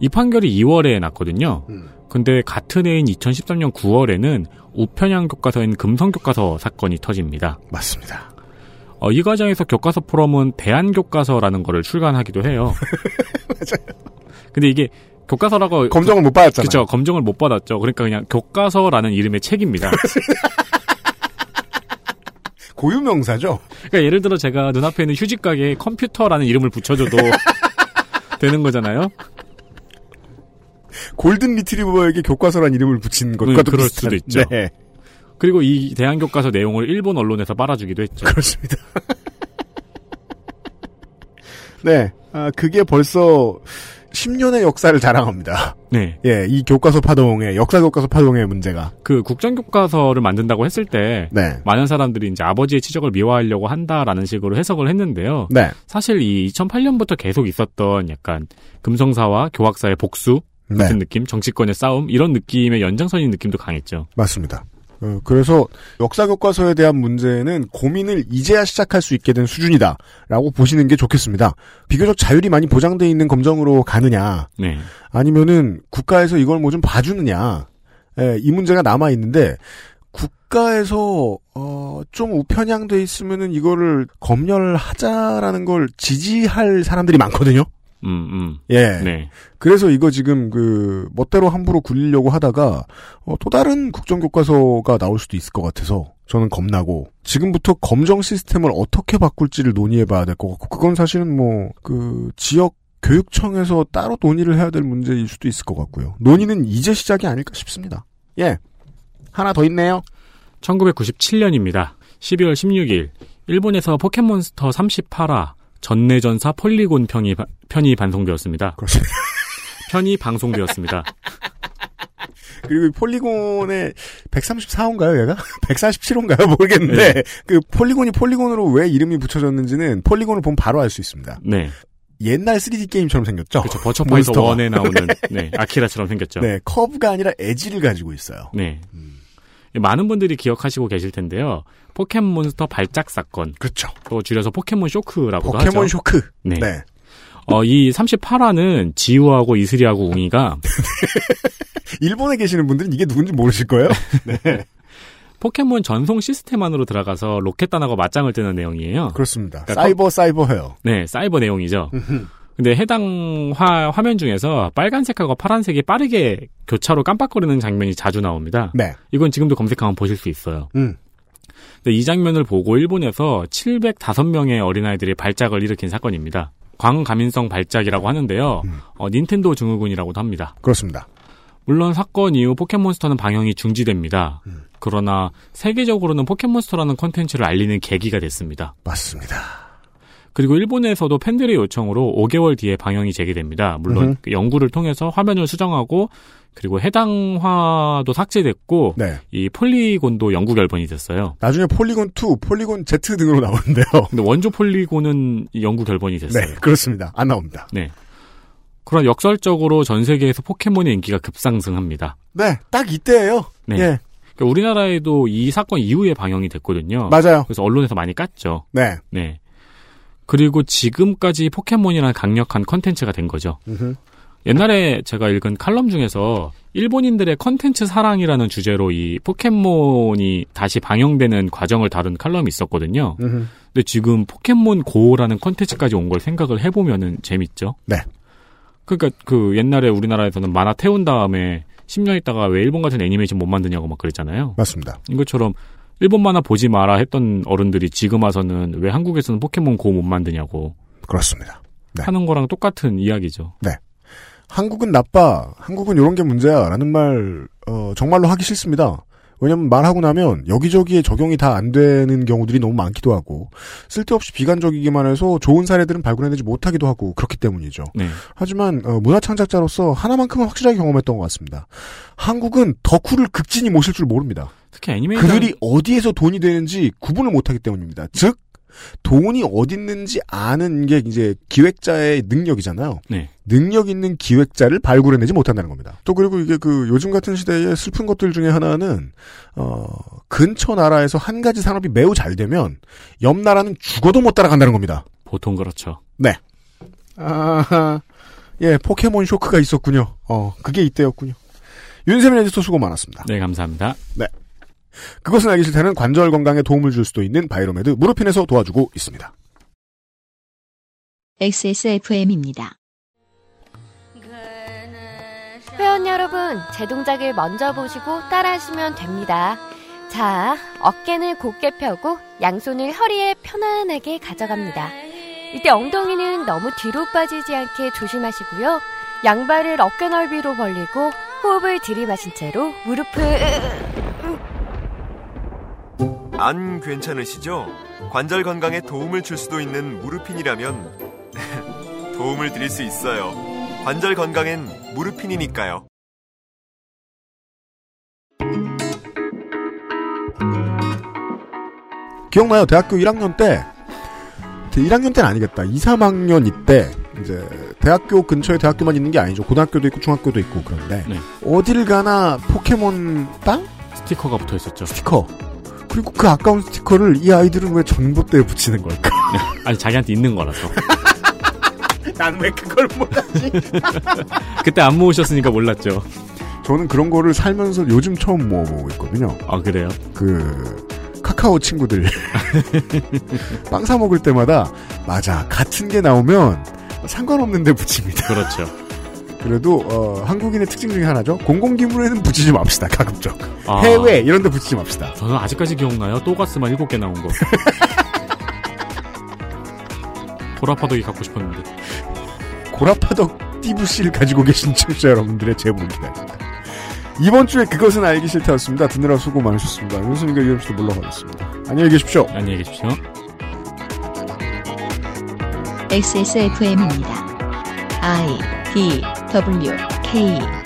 이 판결이 2월에 났거든요. 근데 같은 해인 2013년 9월에는 우편향 교과서인 금성 교과서 사건이 터집니다. 맞습니다. 어, 이 과정에서 교과서 포럼은 대한 교과서라는 거를 출간하기도 해요. 맞아요. 근데 이게 교과서라고 검정을 못 받았잖아요. 그렇죠. 검정을 못 받았죠. 그러니까 그냥 교과서라는 이름의 책입니다. 고유명사죠. 그러니까 예를 들어 제가 눈앞에 있는 휴지 가게에 컴퓨터라는 이름을 붙여줘도 되는 거잖아요. 골든 리트리버에게 교과서란 이름을 붙인 것과도 음, 그럴 비슷한. 수도 있죠. 네. 그리고 이 대한 교과서 내용을 일본 언론에서 빨아주기도 했죠. 그렇습니다. 네. 아, 그게 벌써 10년의 역사를 자랑합니다. 네. 예, 이 교과서 파동의, 역사 교과서 파동의 문제가. 그 국정 교과서를 만든다고 했을 때 네. 많은 사람들이 이제 아버지의 치적을 미화하려고 한다라는 식으로 해석을 했는데요. 네. 사실 이 2008년부터 계속 있었던 약간 금성사와 교학사의 복수 같은 네. 느낌, 정치권의 싸움 이런 느낌의 연장선인 느낌도 강했죠. 맞습니다. 어, 그래서 역사 교과서에 대한 문제는 고민을 이제야 시작할 수 있게 된 수준이다라고 보시는 게 좋겠습니다. 비교적 자율이 많이 보장돼 있는 검정으로 가느냐, 네. 아니면은 국가에서 이걸 뭐 좀 봐주느냐, 예, 이 문제가 남아 있는데 국가에서 어, 좀 우편향돼 있으면은 이거를 검열하자라는 걸 지지할 사람들이 많거든요. 음, 음. 예. 네. 그래서 이거 지금 그 멋대로 함부로 굴리려고 하다가 어, 또 다른 국정 교과서가 나올 수도 있을 것 같아서 저는 겁나고 지금부터 검정 시스템을 어떻게 바꿀지를 논의해봐야 될 것 같고 그건 사실은 뭐 그 지역 교육청에서 따로 논의를 해야 될 문제일 수도 있을 것 같고요. 논의는 이제 시작이 아닐까 싶습니다. 예. 하나 더 있네요. 1997년입니다. 12월 16일 일본에서 포켓몬스터 38화 전뇌전사 폴리곤 편이, 바- 편이 방송되었습니다. 그렇습니다. 편이 방송되었습니다. 그리고 이 폴리곤의 134호인가요, 얘가? 147호인가요? 모르겠는데, 네. 그 폴리곤이 폴리곤으로 왜 이름이 붙여졌는지는 폴리곤을 보면 바로 알 수 있습니다. 네. 옛날 3D 게임처럼 생겼죠? 그렇죠. 버추어파이터 몬스터가. 1에 나오는 네, 아키라처럼 생겼죠. 네, 커브가 아니라 에지를 가지고 있어요. 네. 많은 분들이 기억하시고 계실 텐데요. 포켓몬스터 발작 사건. 그렇죠. 또 줄여서 포켓몬 쇼크라고도 하죠. 포켓몬 쇼크. 네. 네. 어, 이 38화는 지우하고 이슬이하고 웅이가 일본에 계시는 분들은 이게 누군지 모르실 거예요. 네. 포켓몬 전송 시스템 안으로 들어가서 로켓단하고 맞짱을 뜨는 내용이에요. 그렇습니다. 그러니까 사이버 사이버해요. 네, 사이버 내용이죠. 근데 해당 화, 화면 중에서 빨간색하고 파란색이 빠르게 교차로 깜빡거리는 장면이 자주 나옵니다. 네. 이건 지금도 검색하면 보실 수 있어요. 음. 근데 이 장면을 보고 일본에서 705명의 어린아이들이 발작을 일으킨 사건입니다. 광감인성 발작이라고 하는데요. 어, 닌텐도 증후군이라고도 합니다. 그렇습니다. 물론 사건 이후 포켓몬스터는 방영이 중지됩니다. 그러나 세계적으로는 포켓몬스터라는 콘텐츠를 알리는 계기가 됐습니다. 맞습니다. 그리고 일본에서도 팬들의 요청으로 5개월 뒤에 방영이 재개됩니다. 물론 음흠. 그 연구를 통해서 화면을 수정하고 그리고 해당화도 삭제됐고 네. 이 폴리곤도 영구 결번이 됐어요. 나중에 폴리곤 2, 폴리곤 Z 등으로 나오는데요. 근데 원조 폴리곤은 영구 결번이 됐어요. 네, 그렇습니다. 안 나옵니다. 네. 그런 역설적으로 전 세계에서 포켓몬의 인기가 급상승합니다. 네, 딱 이때예요. 네. 예. 그러니까 우리나라에도 이 사건 이후에 방영이 됐거든요. 맞아요. 그래서 언론에서 많이 깠죠. 네. 네. 그리고 지금까지 포켓몬이라는 강력한 컨텐츠가 된 거죠. 옛날에 제가 읽은 칼럼 중에서 일본인들의 컨텐츠 사랑이라는 주제로 이 포켓몬이 다시 방영되는 과정을 다룬 칼럼이 있었거든요. 음흠. 근데 지금 포켓몬 고라는 컨텐츠까지 온 걸 생각을 해보면은 재밌죠. 네. 그러니까 그 옛날에 우리나라에서는 만화 태운 다음에 10년 있다가 왜 일본 같은 애니메이션 못 만드냐고 막 그랬잖아요. 맞습니다. 이것처럼 일본 만화 보지 마라 했던 어른들이 지금 와서는 왜 한국에서는 포켓몬 고 못 만드냐고 그렇습니다. 네. 하는 거랑 똑같은 이야기죠. 네. 한국은 나빠. 한국은 이런 게 문제야. 라는 말, 어, 정말로 하기 싫습니다. 왜냐면 말하고 나면 여기저기에 적용이 다 안 되는 경우들이 너무 많기도 하고 쓸데없이 비관적이기만 해서 좋은 사례들은 발굴해내지 못하기도 하고 그렇기 때문이죠. 네. 하지만 어, 문화 창작자로서 하나만큼은 확실하게 경험했던 것 같습니다. 한국은 덕후를 극진히 모실 줄 모릅니다. 특히 애니메이션 그들이 어디에서 돈이 되는지 구분을 못하기 때문입니다. 즉 돈이 어디 있는지 아는 게 이제 기획자의 능력이잖아요. 네. 능력 있는 기획자를 발굴해내지 못한다는 겁니다. 또 그리고 이게 그 요즘 같은 시대에 슬픈 것들 중에 하나는 어 근처 나라에서 한 가지 산업이 매우 잘 되면 옆 나라는 죽어도 못 따라간다는 겁니다. 보통 그렇죠. 네. 아, 예, 포켓몬 쇼크가 있었군요. 어, 그게 이때였군요. 윤세민 에디터 수고 많았습니다. 네, 감사합니다. 네. 그것은 알기 싫다는 관절 건강에 도움을 줄 수도 있는 바이로메드 무릎핀에서 도와주고 있습니다. XSFM입니다. 회원 여러분, 제 동작을 먼저 보시고 따라하시면 됩니다. 자, 어깨는 곧게 펴고 양손을 허리에 편안하게 가져갑니다. 이때 엉덩이는 너무 뒤로 빠지지 않게 조심하시고요. 양발을 어깨 넓이로 벌리고 호흡을 들이마신 채로 무릎을 안 괜찮으시죠? 관절 건강에 도움을 줄 수도 있는 무르핀이라면 도움을 드릴 수 있어요. 관절 건강엔 무르핀이니까요. 기억나요? 대학교 1학년 때, 1학년 때는 아니겠다. 2, 3학년 이때, 이제, 대학교 근처에 대학교만 있는 게 아니죠. 고등학교도 있고, 중학교도 있고, 그런데, 네. 어딜 가나 포켓몬 빵? 스티커가 붙어 있었죠. 스티커. 그리고 그 아까운 스티커를 이 아이들은 왜 전봇대에 붙이는 걸까? 아니 자기한테 있는 거라서. 난 왜 그걸 몰랐지? 그때 안 모으셨으니까 몰랐죠. 저는 그런 거를 살면서 요즘 처음 모아보고 있거든요. 아 그래요? 그 카카오 친구들 빵 사 먹을 때마다 맞아 같은 게 나오면 상관없는데 붙입니다. 그렇죠. 그래도 어, 한국인의 특징 중에 하나죠. 공공기물에는 붙이지 맙시다. 가급적 아. 해외 이런 데 붙이지 맙시다. 저는 아직까지 기억나요. 또가스만 7개 나온 거. 보라파덕이 갖고 싶었는데. 고라파덕 띠부씨를 가지고 계신 청취자 여러분들의 제보를 기다립니다. 이번 주에 그것은 알기 싫다였습니다. 듣느라 수고 많으셨습니다. 윤수님과 유엠씨도 물러가겠습니다. 안녕히 계십시오. 안녕히 계십시오. XSFM입니다. I D W K